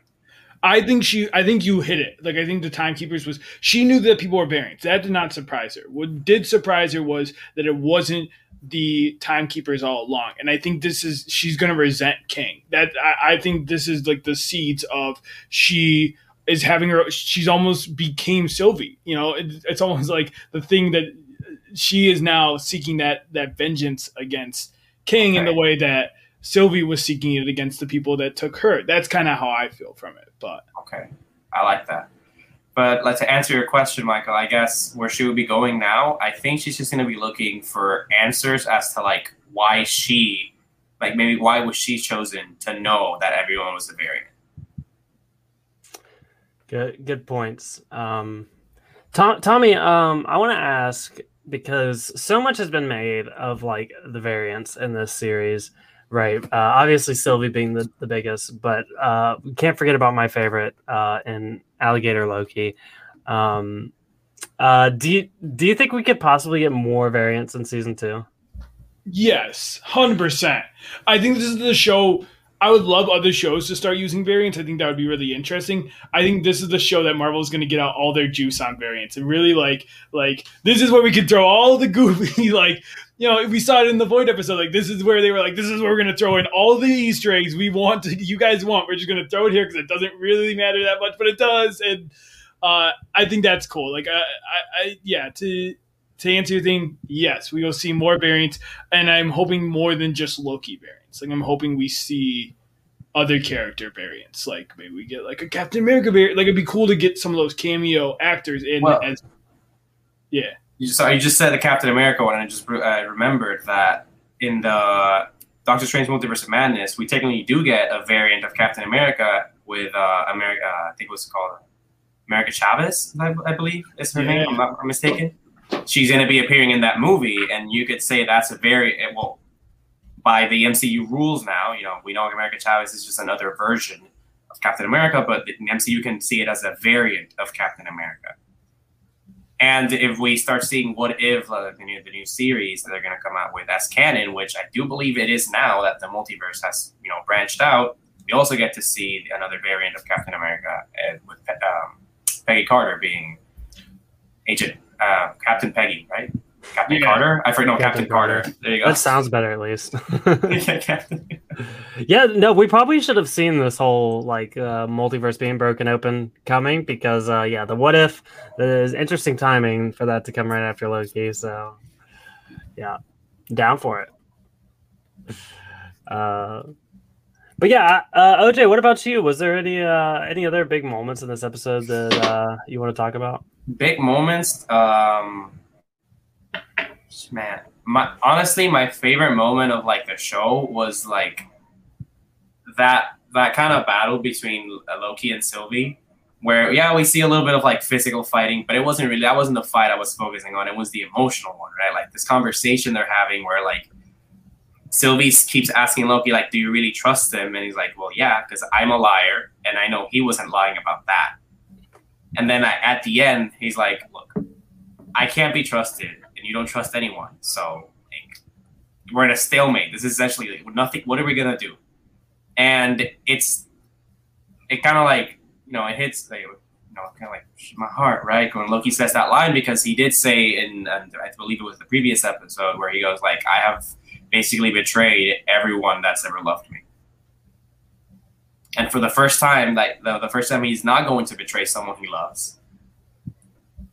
I think she. I think you hit it. Like I think the timekeepers was. She knew that people were variants. That did not surprise her. What did surprise her was that it wasn't the timekeepers all along. And I think this is she's going to resent Kang. That I, I think this is like the seeds of she is having her. She's almost became Sylvie. You know, it, it's almost like the thing that she is now seeking that that vengeance against Kang in the way that Sylvie was seeking it against the people that took her. That's kind of how I feel from it. But Okay, I like that. But like to answer your question, Michael, I guess where she would be going now, I think she's just going to be looking for answers as to like why she, like maybe why was she chosen to know that everyone was a variant. Good, good points. Um, Tom, Tommy, um, I want to ask because so much has been made of like the variants in this series, right? Uh, obviously, Sylvie being the, the biggest, but uh, can't forget about my favorite uh, in Alligator Loki. Um, uh, do you do you think we could possibly get more variants in season two? Yes, hundred percent. I think this is the show. I would love other shows to start using variants. I think that would be really interesting. I think this is the show that Marvel is going to get out all their juice on variants and really like like this is where we could throw all the goofy like you know we saw it in the Void episode. Like this is where they were like this is where we're going to throw in all the Easter eggs we want to you guys want. We're just going to throw it here because it doesn't really matter that much, but it does. And uh, I think that's cool. Like I, I, I yeah to to answer your thing, yes, we will see more variants, and I'm hoping more than just Loki variants. Like I'm hoping we see other character variants. Like maybe we get like a Captain America variant. Like it'd be cool to get some of those cameo actors in Well- as yeah. You just, you just said the Captain America one, and I just uh, remembered that in the Doctor Strange Multiverse of Madness, we technically do get a variant of Captain America with uh, America. I think it was called America Chavez, I, I believe is her name. I'm not mistaken. She's going to be appearing in that movie, and you could say that's a very well by the MCU rules now. You know, we know America Chavez is just another version of Captain America, but the MCU can see it as a variant of Captain America. And if we start seeing what if uh, the, new, the new series that they're going to come out with as canon, which I do believe it is now that the multiverse has you know branched out, we also get to see another variant of Captain America uh, with um, Peggy Carter being Agent uh, Captain Peggy, right? Captain Yeah. Carter. I forget. No, Captain Captain, Carter. There you go. That sounds better, at least. Yeah, Yeah, no, we probably should have seen this whole like uh, multiverse being broken open coming because uh, yeah, the what if there's interesting timing for that to come right after Loki. So yeah, down for it. Uh, but yeah, uh, OJ, what about you? Was there any uh, any other big moments in this episode that uh, you want to talk about? big moments. Um, man, my honestly, my favorite moment of like the show was like that that kind of battle between Loki and Sylvie, where yeah, we see a little bit of like physical fighting, but it wasn't really that wasn't the fight I was focusing on. It was the emotional one, right? Like this conversation they're having where like. Sylvie keeps asking Loki, like, do you really trust him? And he's like, well, yeah, because I'm a liar, and I know he wasn't lying about that. And then at the end, he's like, "Look, I can't be trusted, you don't trust anyone. So like, we're in a stalemate. This is essentially like, nothing. What are we gonna do?" And it's it kind of like you know it hits like, you know kind of like my heart right when Loki says that line because he did say in and I believe it was the previous episode where he goes like I have basically betrayed everyone that's ever loved me. And for the first time, like the, the first time he's not going to betray someone he loves,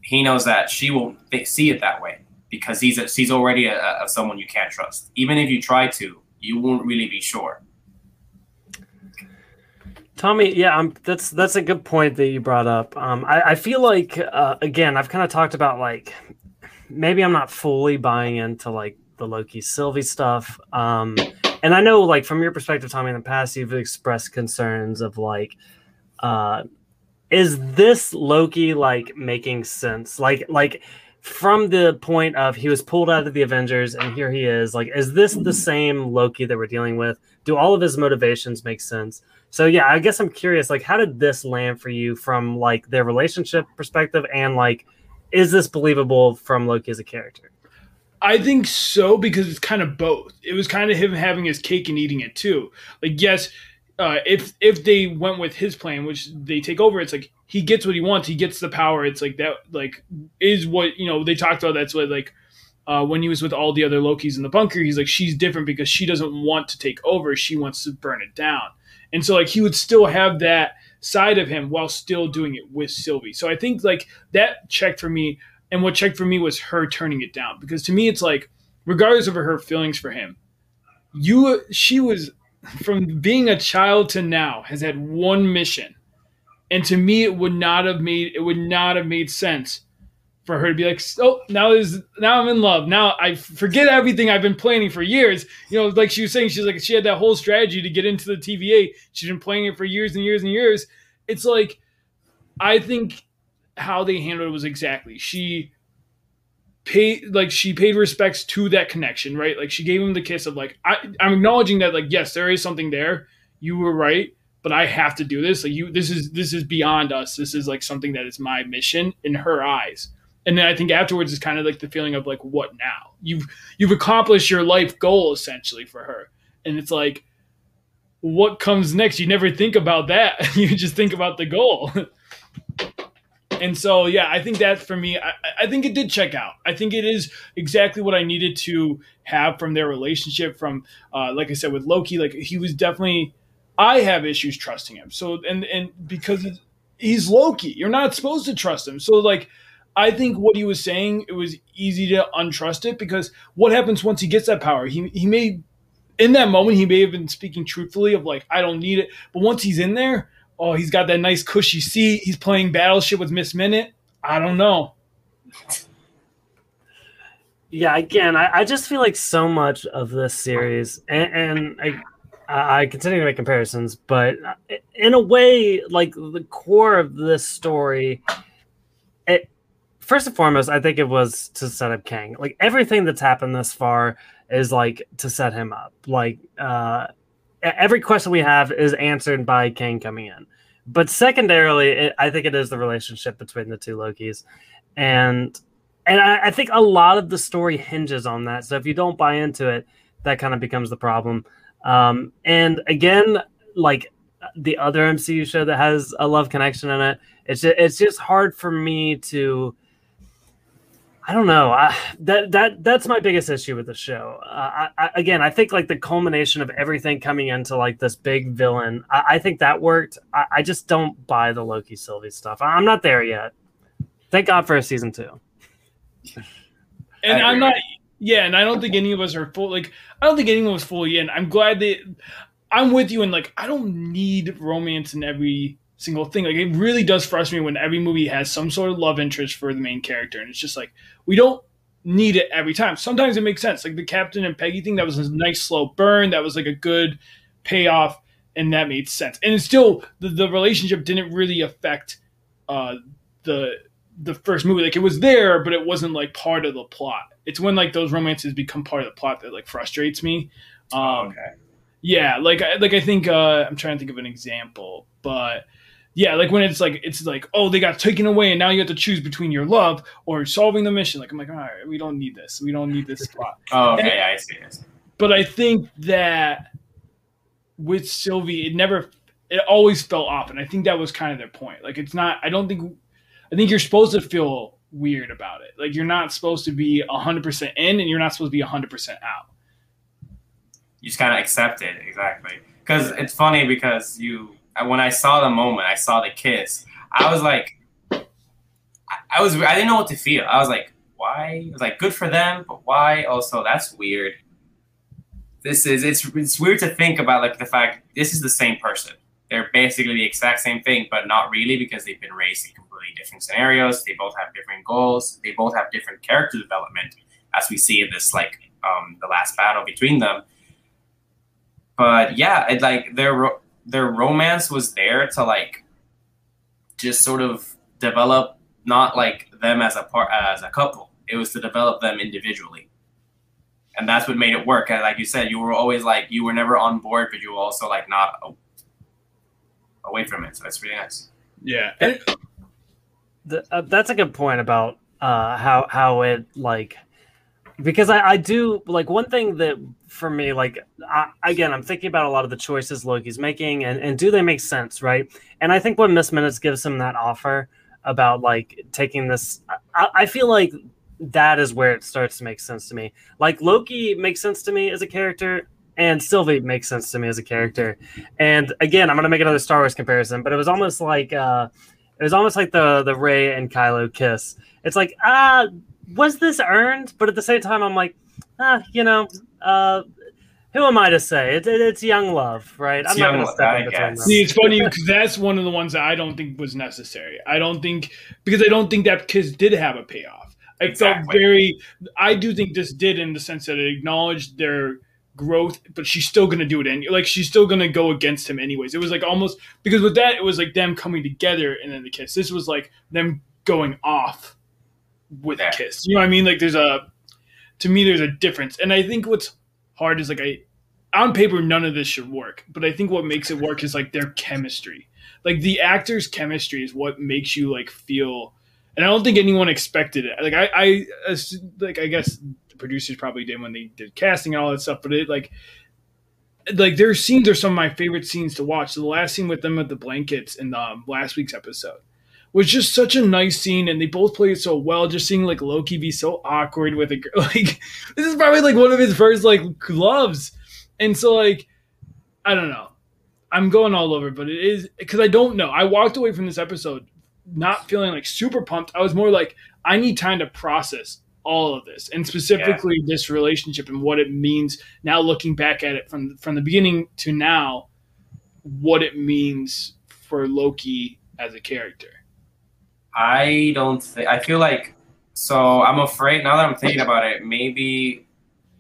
he knows that she won't th- see it that way because he's a, she's already a, a someone you can't trust. Even if you try to, you won't really be sure. Tommy, yeah, that's that's a good point that you brought up. Um, I, I feel like uh, again, I've kind of talked about like maybe I'm not fully buying into like the Loki Sylvie stuff. Um, and I know like from your perspective, Tommy, in the past, you've expressed concerns of like, uh, is this Loki like making sense? Like, like from the point of he was pulled out of the Avengers and here he is. Like, is this the same Loki that we're dealing with? Do all of his motivations make sense? So yeah, I guess I'm curious. Like, how did this land for you from like their relationship perspective and like, is this believable from Loki as a character? I think so because it's kind of both. It was kind of him having his cake and eating it too. Like yes, uh, if if they went with his plan, which they take over, it's like he gets what he wants. He gets the power. It's like that. Like is what you know they talked about. That's what like uh, when he was with all the other Lokis in the bunker. He's like she's different because she doesn't want to take over. She wants to burn it down. And so like he would still have that side of him while still doing it with Sylvie. So I think like that checked for me and what checked for me was her turning it down because to me, it's like, regardless of her feelings for him, you she was from being a child to now has had one mission, and to me, it would not have made it would not have made sense for her to be like, oh, now is now I'm in love. Now I forget everything I've been planning for years. You know, like she was saying, she's like she had that whole strategy to get into the TVA. She's been playing it for years and years and years. It's like I think how they handled it was exactly she paid like she paid respects to that connection, right? Like she gave him the kiss of like I, I'm acknowledging that like yes, there is something there. You were right, but I have to do this. Like you, this is this is beyond us. This is like something that is my mission in her eyes. And then I think afterwards is kind of like the feeling of like what now? You've you've accomplished your life goal essentially for her, and it's like what comes next? You never think about that. you just think about the goal. And so, yeah, I think that for me, I, I, think it did check out. I think it is exactly what I needed to have from their relationship. From, uh, like I said, with Loki, like he was definitely. I have issues trusting him. So, and and because he's Loki, you're not supposed to trust him. So, like, I think what he was saying, it was easy to untrust it because what happens once he gets that power? He he may, in that moment, he may have been speaking truthfully of like, I don't need it. But once he's in there, oh, he's got that nice cushy seat. He's playing Battleship with Miss Minute. I don't know. Yeah, again, I, I just feel like so much of this series, and, and I, I continue to make comparisons, but in a way, like the core of this story, it first and foremost, I think it was to set up Kang. Like everything that's happened this far is like to set him up. Like uh every question we have is answered by Kang coming in. But secondarily, it, I think it is the relationship between the two Lokis, and and I, I, think a lot of the story hinges on that. So if you don't buy into it, that kind of becomes the problem. Um, and again, like the other MCU show that has a love connection in it, it's just, it's just hard for me to I don't know. I, that that that's my biggest issue with the show. Uh, I, again, I think like the culmination of everything coming into like this big villain. I, I think that worked. I, just don't buy the Loki Sylvie stuff. I'm not there yet. Thank God for a season two. And I'm not. Yeah, and I don't think any of us are full. Like, I don't think anyone was fully in. I'm glad that. I'm with you, and like, I don't need romance in every single thing. Like it really does frustrate me when every movie has some sort of love interest for the main character, and it's just like we don't need it every time. Sometimes it makes sense, like the Captain and Peggy thing. That was a nice slow burn. That was like a good payoff, and that made sense. And still, the, the relationship didn't really affect uh, the the first movie. Like it was there, but it wasn't like part of the plot. It's when like those romances become part of the plot that like frustrates me. Um, okay. Yeah, like like I think uh, I'm trying to think of an example, but yeah, like when it's like it's like oh they got taken away and now you have to choose between your love or solving the mission. Like I'm like all right, we don't need this. We don't need this plot. oh, okay, yeah, I see. this. But I think that with Sylvie, it never, it always fell off, and I think that was kind of their point. Like it's not. I don't think. I think you're supposed to feel weird about it. Like you're not supposed to be 100% in and you're not supposed to be 100% out. You just kind of accept it, exactly. Because it's funny because you when I saw the moment, I saw the kiss. I was like, I was I didn't know what to feel. I was like, why? It was like good for them, but why? Also, that's weird. This is it's it's weird to think about like the fact this is the same person. They're basically the exact same thing, but not really because they've been raised in completely different scenarios. They both have different goals. They both have different character development, as we see in this like um, the last battle between them. But yeah, it like their ro- their romance was there to like just sort of develop not like them as a part as a couple. It was to develop them individually and that's what made it work. Like you said, you were always like you were never on board, but you were also like not away from it. So that's really nice. Yeah, the, uh, that's a good point about uh, how how it like because I, I do like one thing that for me like I, again I'm thinking about a lot of the choices Loki's making and and do they make sense right and I think when Miss Minutes gives him that offer about like taking this I, I feel like that is where it starts to make sense to me. Like Loki makes sense to me as a character, and Sylvie makes sense to me as a character. And again, I'm gonna make another Star Wars comparison, but it was almost like uh, it was almost like the the Rey and Kylo kiss. It's like ah, uh, was this earned? But at the same time, I'm like ah, you know, uh, who am I to say? It, it, it's young love, right? It's I'm not going to step in between them. See, it's funny because that's one of the ones that I don't think was necessary. I don't think because I don't think that kiss did have a payoff. I exactly. felt very. I do think this did in the sense that it acknowledged their growth, but she's still gonna do it, and like she's still gonna go against him anyways. It was like almost because with that it was like them coming together and then the kiss. This was like them going off with a kiss. You know what I mean? Like there's a to me there's a difference, and I think what's hard is like I on paper none of this should work, but I think what makes it work is like their chemistry. Like the actors' chemistry is what makes you like feel and I don't think anyone expected it. Like I, I like I guess the producers probably did when they did casting and all that stuff, but it like like their scenes are some of my favorite scenes to watch. So the last scene with them at the blankets in the, um, last week's episode was just such a nice scene, and they both played it so well. Just seeing like Loki be so awkward with a girl, like this is probably like one of his first like loves, and so like I don't know. I'm going all over, but it is because I don't know. I walked away from this episode not feeling like super pumped. I was more like, I need time to process all of this and specifically yeah. this relationship and what it means now looking back at it from from the beginning to now what it means for Loki as a character. I don't think I feel like so I'm afraid now that I'm thinking about it maybe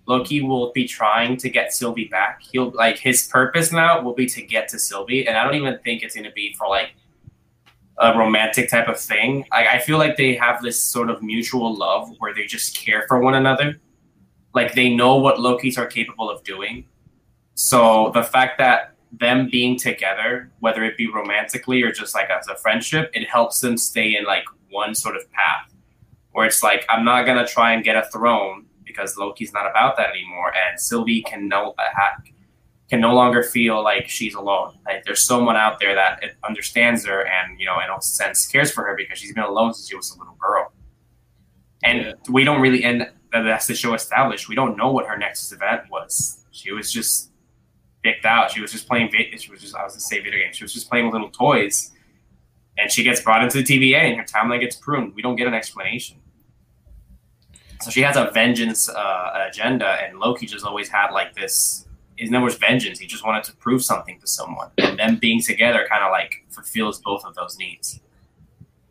Loki will be trying to get Sylvie back. He'll like his purpose now will be to get to Sylvie and I don't even think it's going to be for like a romantic type of thing. I, I feel like they have this sort of mutual love where they just care for one another. Like they know what Lokis are capable of doing. So the fact that them being together, whether it be romantically or just like as a friendship, it helps them stay in like one sort of path where it's like, I'm not going to try and get a throne because Loki's not about that anymore. And Sylvie can know, can no longer feel like she's alone. Like there's someone out there that understands her and you know, in a sense, cares for her because she's been alone since she was a little girl. And yeah. we don't really, and that's the show established. We don't know what her next event was. She was just picked out. She was just playing. She was just. I was gonna say video games. She was just playing with little toys, and she gets brought into the TVA, and her timeline gets pruned. We don't get an explanation. So she has a vengeance uh, agenda, and Loki just always had like this his name was vengeance. He just wanted to prove something to someone, and them being together kind of like fulfills both of those needs.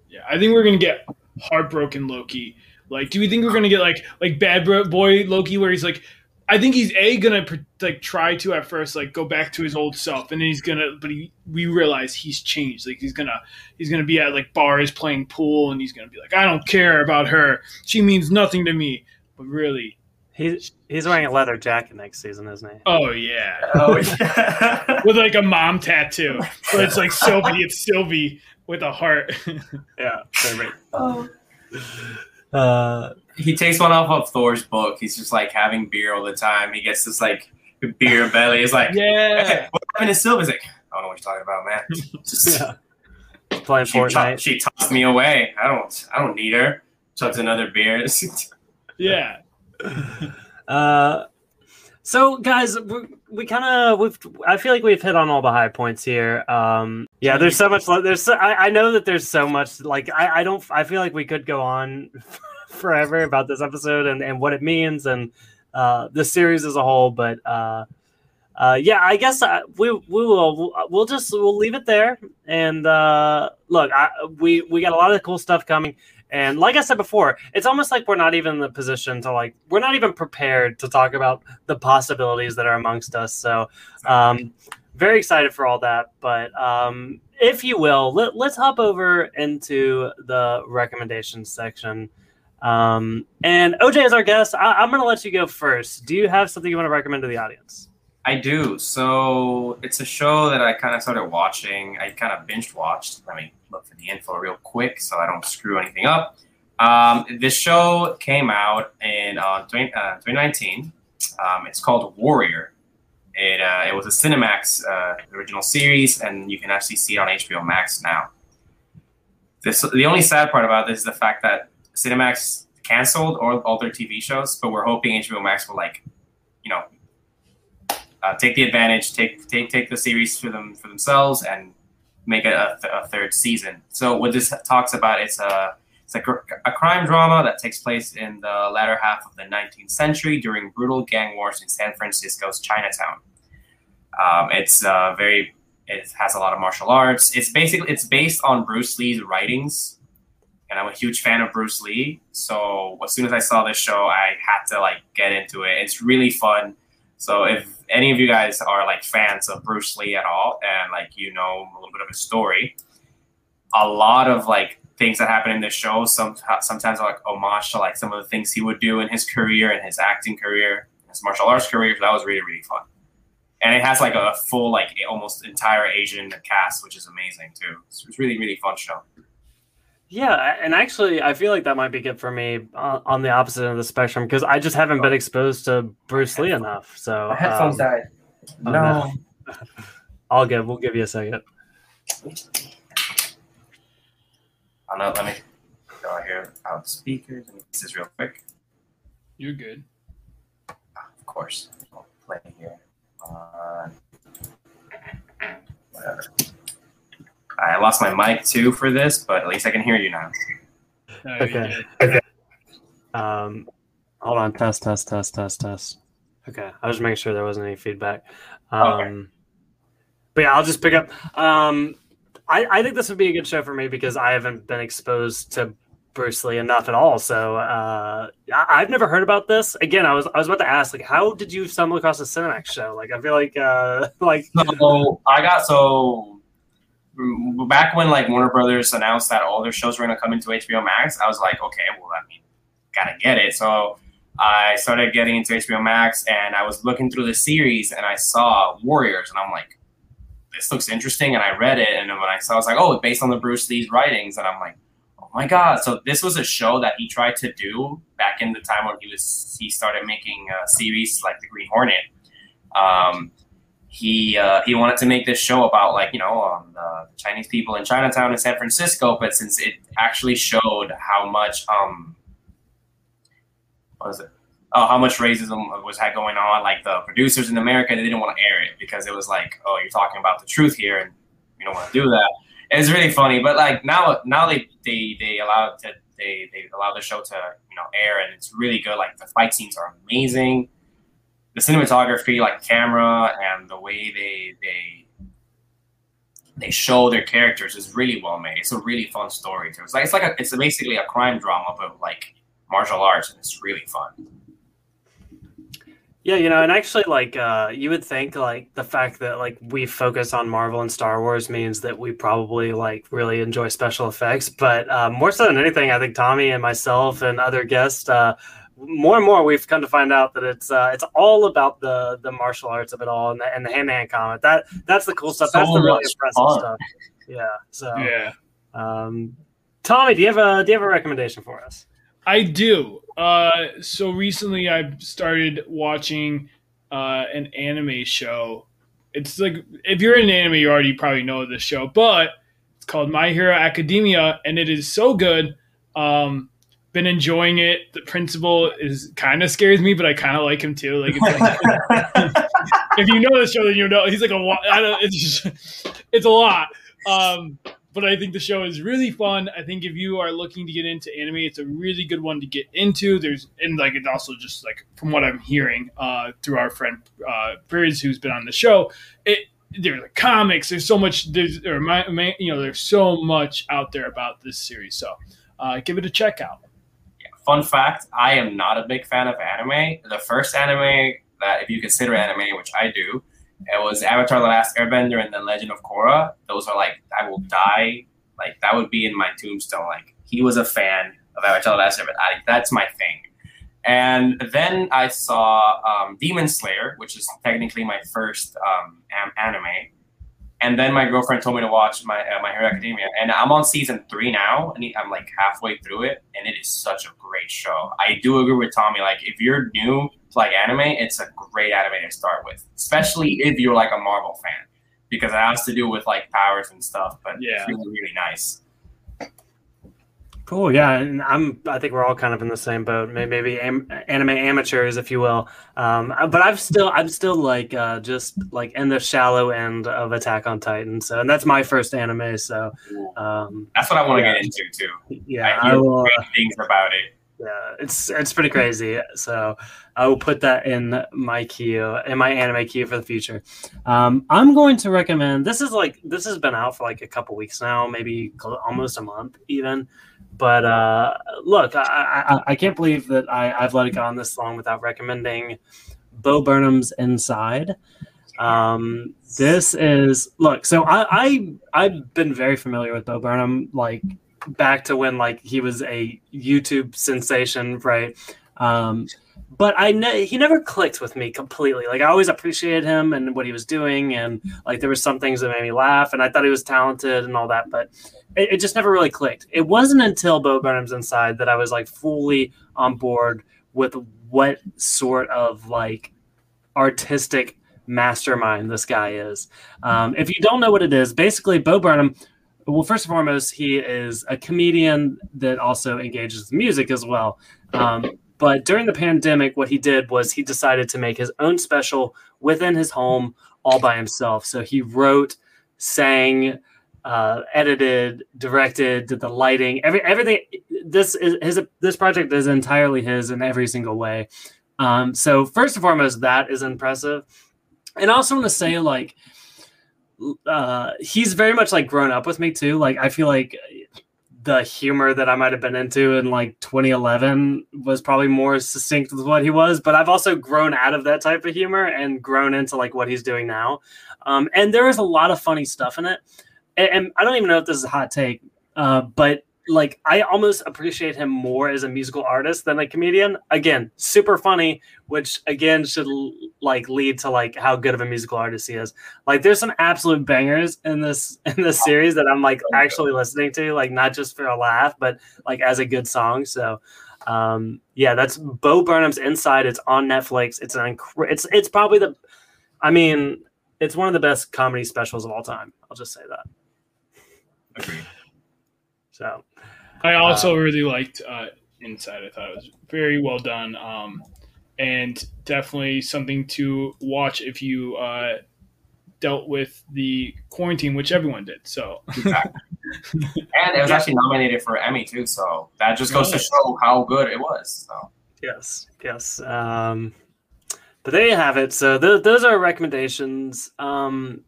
Yeah, I think we're gonna get heartbroken Loki. Like, do we think we're gonna get like like bad boy Loki, where he's like, I think he's a gonna like try to at first like go back to his old self, and then he's gonna, but he we realize he's changed. Like he's gonna he's gonna be at like bars playing pool, and he's gonna be like, I don't care about her. She means nothing to me. But really, He's he's wearing a leather jacket next season, isn't he? Oh yeah. Oh yeah. with like a mom tattoo. Where it's like Sylvie, it's Sylvie with a heart. yeah. Perfect. Oh. Uh, he takes one off of Thor's book. He's just like having beer all the time. He gets this like beer belly. He's like, yeah. Hey, what happened to Sylvie? He's like, I don't know what you're talking about, man. Just yeah. playing she Fortnite. T- she tossed me away. I don't. I don't need her. Chugs another beer. yeah. uh, so guys, we, we kind of we've I feel like we've hit on all the high points here. Um, yeah, there's so much. There's so, I, I know that there's so much. Like I, I don't. I feel like we could go on forever about this episode and and what it means and uh, the series as a whole. But uh, uh, yeah, I guess uh, we we will we'll just we'll leave it there. And uh, look, I, we we got a lot of cool stuff coming. And like I said before, it's almost like we're not even in the position to like we're not even prepared to talk about the possibilities that are amongst us. So, um, very excited for all that. But um, if you will, let, us hop over into the recommendations section. Um, and OJ is our guest. I, am going to let you go first. Do you have something you want to recommend to the audience? I do. So it's a show that I kind of started watching. I kind of binge watched. Let me look for the info real quick so I don't screw anything up. Um, this show came out in uh, 20, uh, 2019. Um, it's called Warrior. It, uh, it was a Cinemax uh, original series, and you can actually see it on HBO Max now. This, the only sad part about this is the fact that Cinemax canceled all, all their TV shows, but we're hoping HBO Max will like, you know, uh, take the advantage, take take take the series for them for themselves, and make it a, th- a third season. So what this talks about it's a it's a, a crime drama that takes place in the latter half of the 19th century during brutal gang wars in San Francisco's Chinatown. Um, it's uh, very it has a lot of martial arts. It's basically it's based on Bruce Lee's writings, and I'm a huge fan of Bruce Lee. So as soon as I saw this show, I had to like get into it. It's really fun. So if any of you guys are like fans of Bruce Lee at all, and like you know a little bit of his story, a lot of like things that happen in this show some, sometimes are like homage to like some of the things he would do in his career and his acting career, his martial arts career. So that was really really fun, and it has like a full like almost entire Asian cast, which is amazing too. So it's really really fun show. Yeah, and actually, I feel like that might be good for me on the opposite end of the spectrum because I just haven't been exposed to Bruce Lee enough. So my headphones um, died. Oh, no, I'll give. We'll give you a second. I'll know. Let me go out here out speakers. Let me this is real quick. You're good. Of course, I'll play here. Uh, whatever. I lost my mic too for this, but at least I can hear you now. okay. Okay. Um, hold on. Test, test, test, test, test. Okay. I was just making sure there wasn't any feedback. Um, okay. But yeah, I'll just pick up. Um, I, I think this would be a good show for me because I haven't been exposed to Bruce Lee enough at all. So uh, I, have never heard about this. Again, I was I was about to ask, like, how did you stumble across a Cinemax show? Like, I feel like uh, like. So I got so back when like Warner Brothers announced that all their shows were going to come into HBO Max, I was like, okay, well, I mean, gotta get it. So I started getting into HBO Max, and I was looking through the series, and I saw Warriors, and I'm like, this looks interesting. And I read it, and when I saw, I was like, oh, it's based on the Bruce Lee's writings, and I'm like, oh my god! So this was a show that he tried to do back in the time when he was he started making a series like The Green Hornet. Um, he uh, he wanted to make this show about like you know um, the Chinese people in Chinatown in San Francisco, but since it actually showed how much um what was it oh how much racism was had going on, like the producers in America they didn't want to air it because it was like oh you're talking about the truth here and you don't want to do that. It's really funny, but like now now they they they allow to they they allow the show to you know air and it's really good. Like the fight scenes are amazing the cinematography, like camera and the way they they they show their characters is really well made. It's a really fun story too. It's like it's like a, it's basically a crime drama, but like martial arts, and it's really fun. Yeah, you know, and actually, like, uh, you would think, like, the fact that, like, we focus on Marvel and Star Wars means that we probably, like, really enjoy special effects. But uh, more so than anything, I think Tommy and myself and other guests uh, more and more we've come to find out that it's uh, it's all about the the martial arts of it all and the, and the hand to hand combat. That that's the cool stuff. So that's the really impressive fun. stuff. Yeah. So yeah. Um, Tommy, do you have a do you have a recommendation for us? I do. Uh, so recently I started watching uh, an anime show. It's like if you're in anime, you already probably know this show, but it's called My Hero Academia, and it is so good. Um, been enjoying it. The principal is kind of scares me, but I kind of like him too. Like, like if you know the show, then you know he's like a. I don't. It's just, it's a lot. Um, but I think the show is really fun. I think if you are looking to get into anime, it's a really good one to get into. There's and like it also just like from what I'm hearing uh, through our friend uh, who's been on the show, it there's like comics. There's so much. There's or my, my, you know there's so much out there about this series. So uh, give it a check out. Fun fact: I am not a big fan of anime. The first anime that, if you consider anime, which I do, it was Avatar: The Last Airbender and then Legend of Korra. Those are like I will die. Like that would be in my tombstone. Like he was a fan of Avatar: The Last Airbender. I, that's my thing. And then I saw um, Demon Slayer, which is technically my first um, anime. And then my girlfriend told me to watch my uh, My Hero Academia, and I'm on season three now, and I'm like halfway through it, and it is such a great show. I do agree with Tommy. Like, if you're new to like anime, it's a great anime to start with, especially if you're like a Marvel fan, because it has to do with like powers and stuff. But yeah, it's really really nice. Cool. Yeah, and I'm. I think we're all kind of in the same boat. Maybe, am, anime amateurs, if you will. Um, but I've still, I'm still like uh, just like in the shallow end of Attack on Titan. So, and that's my first anime. So, um, that's what I want to yeah. get into too. Yeah, I, I will, great things about it. Yeah, it's it's pretty crazy. So I will put that in my queue, in my anime queue for the future. Um, I'm going to recommend. This is like this has been out for like a couple weeks now, maybe almost a month even. But uh, look, I, I, I can't believe that I, I've let it go on this long without recommending Bo Burnham's Inside. Um, this is look. So I, I I've been very familiar with Bo Burnham, like back to when like he was a YouTube sensation, right? Um, but I ne- he never clicked with me completely. Like I always appreciated him and what he was doing, and like there were some things that made me laugh, and I thought he was talented and all that. But it, it just never really clicked. It wasn't until Bo Burnham's Inside that I was like fully on board with what sort of like artistic mastermind this guy is. Um, if you don't know what it is, basically Bo Burnham. Well, first and foremost, he is a comedian that also engages music as well. Um, but during the pandemic, what he did was he decided to make his own special within his home all by himself. So he wrote, sang, uh, edited, directed, did the lighting, every everything. This is his. This project is entirely his in every single way. Um, so first and foremost, that is impressive, and I also want to say like uh, he's very much like grown up with me too. Like I feel like the humor that I might have been into in like 2011 was probably more succinct with what he was, but I've also grown out of that type of humor and grown into like what he's doing now. Um, and there is a lot of funny stuff in it and, and I don't even know if this is a hot take, uh, but like I almost appreciate him more as a musical artist than a comedian. Again, super funny, which again should like lead to like how good of a musical artist he is. Like there's some absolute bangers in this in this series that I'm like actually listening to, like not just for a laugh, but like as a good song. So um yeah, that's Bo Burnham's Inside. It's on Netflix. It's an inc- it's it's probably the I mean, it's one of the best comedy specials of all time. I'll just say that. Agreed. So, I also uh, really liked uh, Inside. I thought it was very well done, um, and definitely something to watch if you uh, dealt with the quarantine, which everyone did. So, exactly. and it was actually nominated for Emmy too. So that just goes to show how good it was. So. Yes, yes. Um, but there you have it. So th- those are recommendations. Um,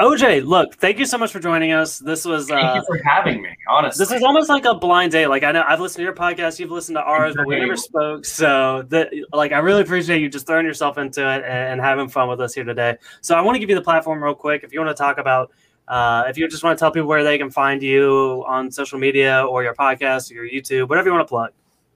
OJ, look, thank you so much for joining us. This was thank uh, you for having me. Honestly, this is almost like a blind date. Like I know I've listened to your podcast, you've listened to ours, but we never spoke. So that, like, I really appreciate you just throwing yourself into it and, and having fun with us here today. So I want to give you the platform real quick. If you want to talk about, uh, if you just want to tell people where they can find you on social media or your podcast or your YouTube, whatever you want to plug.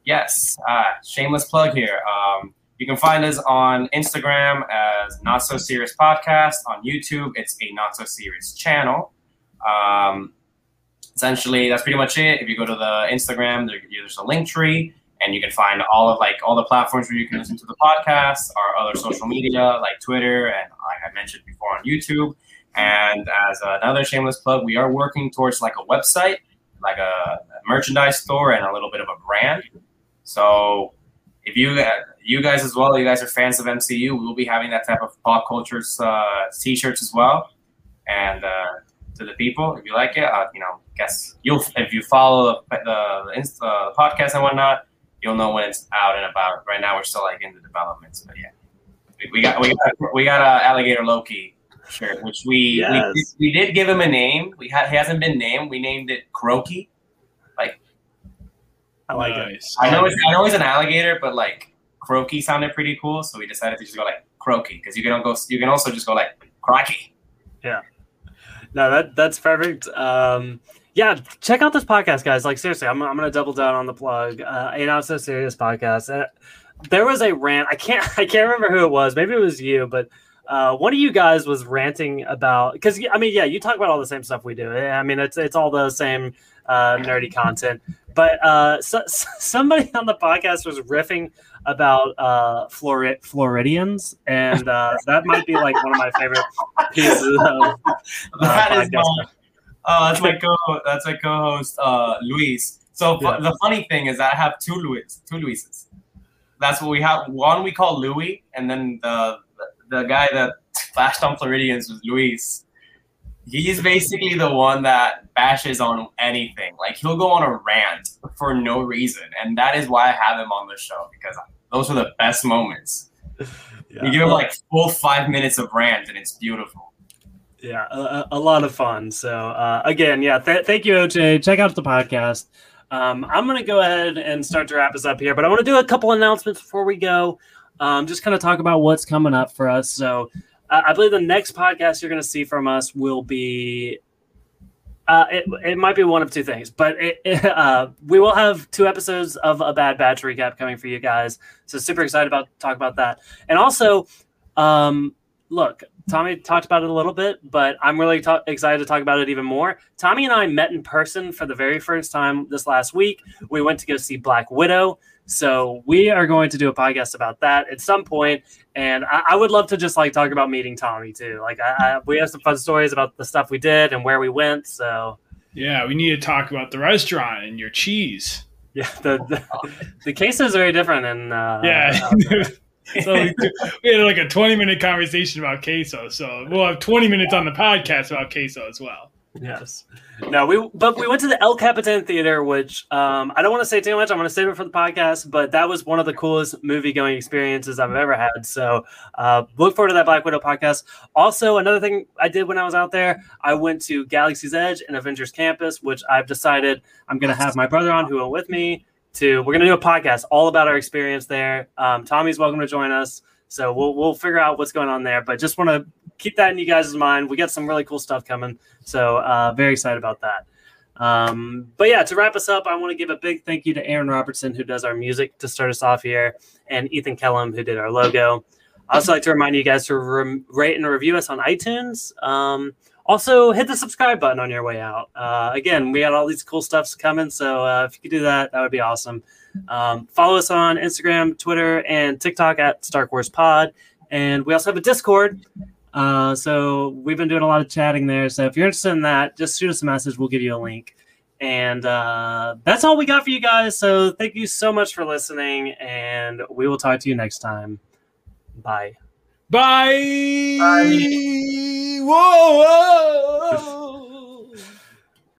Yes, uh, shameless plug here. Um, you can find us on Instagram as Not So Serious Podcast. On YouTube, it's a Not So Serious channel. Um, essentially, that's pretty much it. If you go to the Instagram, there's a link tree, and you can find all of like all the platforms where you can listen to the podcast, our other social media like Twitter, and like I mentioned before on YouTube. And as another shameless plug, we are working towards like a website, like a merchandise store, and a little bit of a brand. So if you uh, you guys as well, you guys are fans of MCU, we will be having that type of pop culture uh, t-shirts as well. And uh, to the people. If you like it, uh, you know, guess you'll if you follow the the, the, Insta, the podcast and whatnot, you'll know when it's out and about. Right now, we're still like in the developments, but yeah, we, we got we got we got a alligator Loki shirt, which we Yes. we, did, we did give him a name. We ha- he hasn't been named. We named it Croaky. I like it. I know it's I know it's an alligator, but like Croaky sounded pretty cool, so we decided to just go like Croaky because you can go you can also just go like Croaky. Yeah. No, that that's perfect. Um, yeah, check out this podcast, guys. Like seriously, I'm, I'm gonna double down on the plug. Uh, a not so serious podcast. Uh, there was a rant. I can't I can't remember who it was. Maybe it was you, but uh, one of you guys was ranting about because I mean, yeah, you talk about all the same stuff we do. I mean, it's it's all the same uh, nerdy content. But uh, so, somebody on the podcast was riffing about uh, Flori- Floridians, and uh, that might be like one of my favorite pieces of That is podcast. my, uh, that's my co that's my co-host uh, Luis. So Yeah. the funny thing is that I have two Luis, two Luises. That's what we have. One we call Louis, and then the the guy that flashed on Floridians was Luis. He's basically the one that bashes on anything. Like he'll go on a rant for no reason, and that is why I have him on the show because those are the best moments. Yeah. You give him like full five minutes of rant, and it's beautiful. Yeah, a, a- lot of fun. So uh, again, yeah, th- thank you, OJ. Check out the podcast. Um, I'm going to go ahead and start to wrap us up here, but I want to do a couple announcements before we go. Um, just kind of talk about what's coming up for us. So uh, I believe the next podcast you're going to see from us will be. Uh, it, it might be one of two things, but it, it, uh, we will have two episodes of a Bad Batch recap coming for you guys. So super excited about talk about that, and also, um, look, Tommy talked about it a little bit, but I'm really excited to talk about it even more. Tommy and I met in person for the very first time this last week. We went to go see Black Widow. So we are going to do a podcast about that at some point, and I, I would love to just like talk about meeting Tommy too. Like I, I, we have some fun stories about the stuff we did and where we went. So Yeah, we need to talk about the restaurant and your cheese. yeah, the the, the case is very different. And uh, Yeah. so we, we had like a 20 minute conversation about queso. So we'll have 20 minutes on the podcast about queso as well. Yes. No, we but we went to the El Capitan Theater, which um, I don't want to say too much. I'm going to save it for the podcast, but that was one of the coolest movie going experiences I've ever had. So uh, look forward to that Black Widow podcast. Also, another thing I did when I was out there, I went to Galaxy's Edge and Avengers Campus, which I've decided I'm going to have my brother on who went with me. To we're going to do a podcast all about our experience there. Um, Tommy's welcome to join us. So we'll we'll figure out what's going on there. But just want to keep that in you guys' mind. We got some really cool stuff coming. So uh, very excited about that. Um, but yeah, to wrap us up, I want to give a big thank you to Aaron Robertson, who does our music to start us off here, and Ethan Kellum, who did our logo. I also like to remind you guys to rem- rate and review us on iTunes. Um, also, hit the subscribe button on your way out. Uh, again, we got all these cool stuffs coming, so uh, if you could do that, that would be awesome. Um, follow us on Instagram, Twitter, and TikTok at Stark Wars Pod, and we also have a Discord. Uh, so we've been doing a lot of chatting there. So if you're interested in that, just shoot us a message. We'll give you a link. And uh, that's all we got for you guys. So thank you so much for listening, and we will talk to you next time. Bye. Bye. Bye. Whoa. whoa.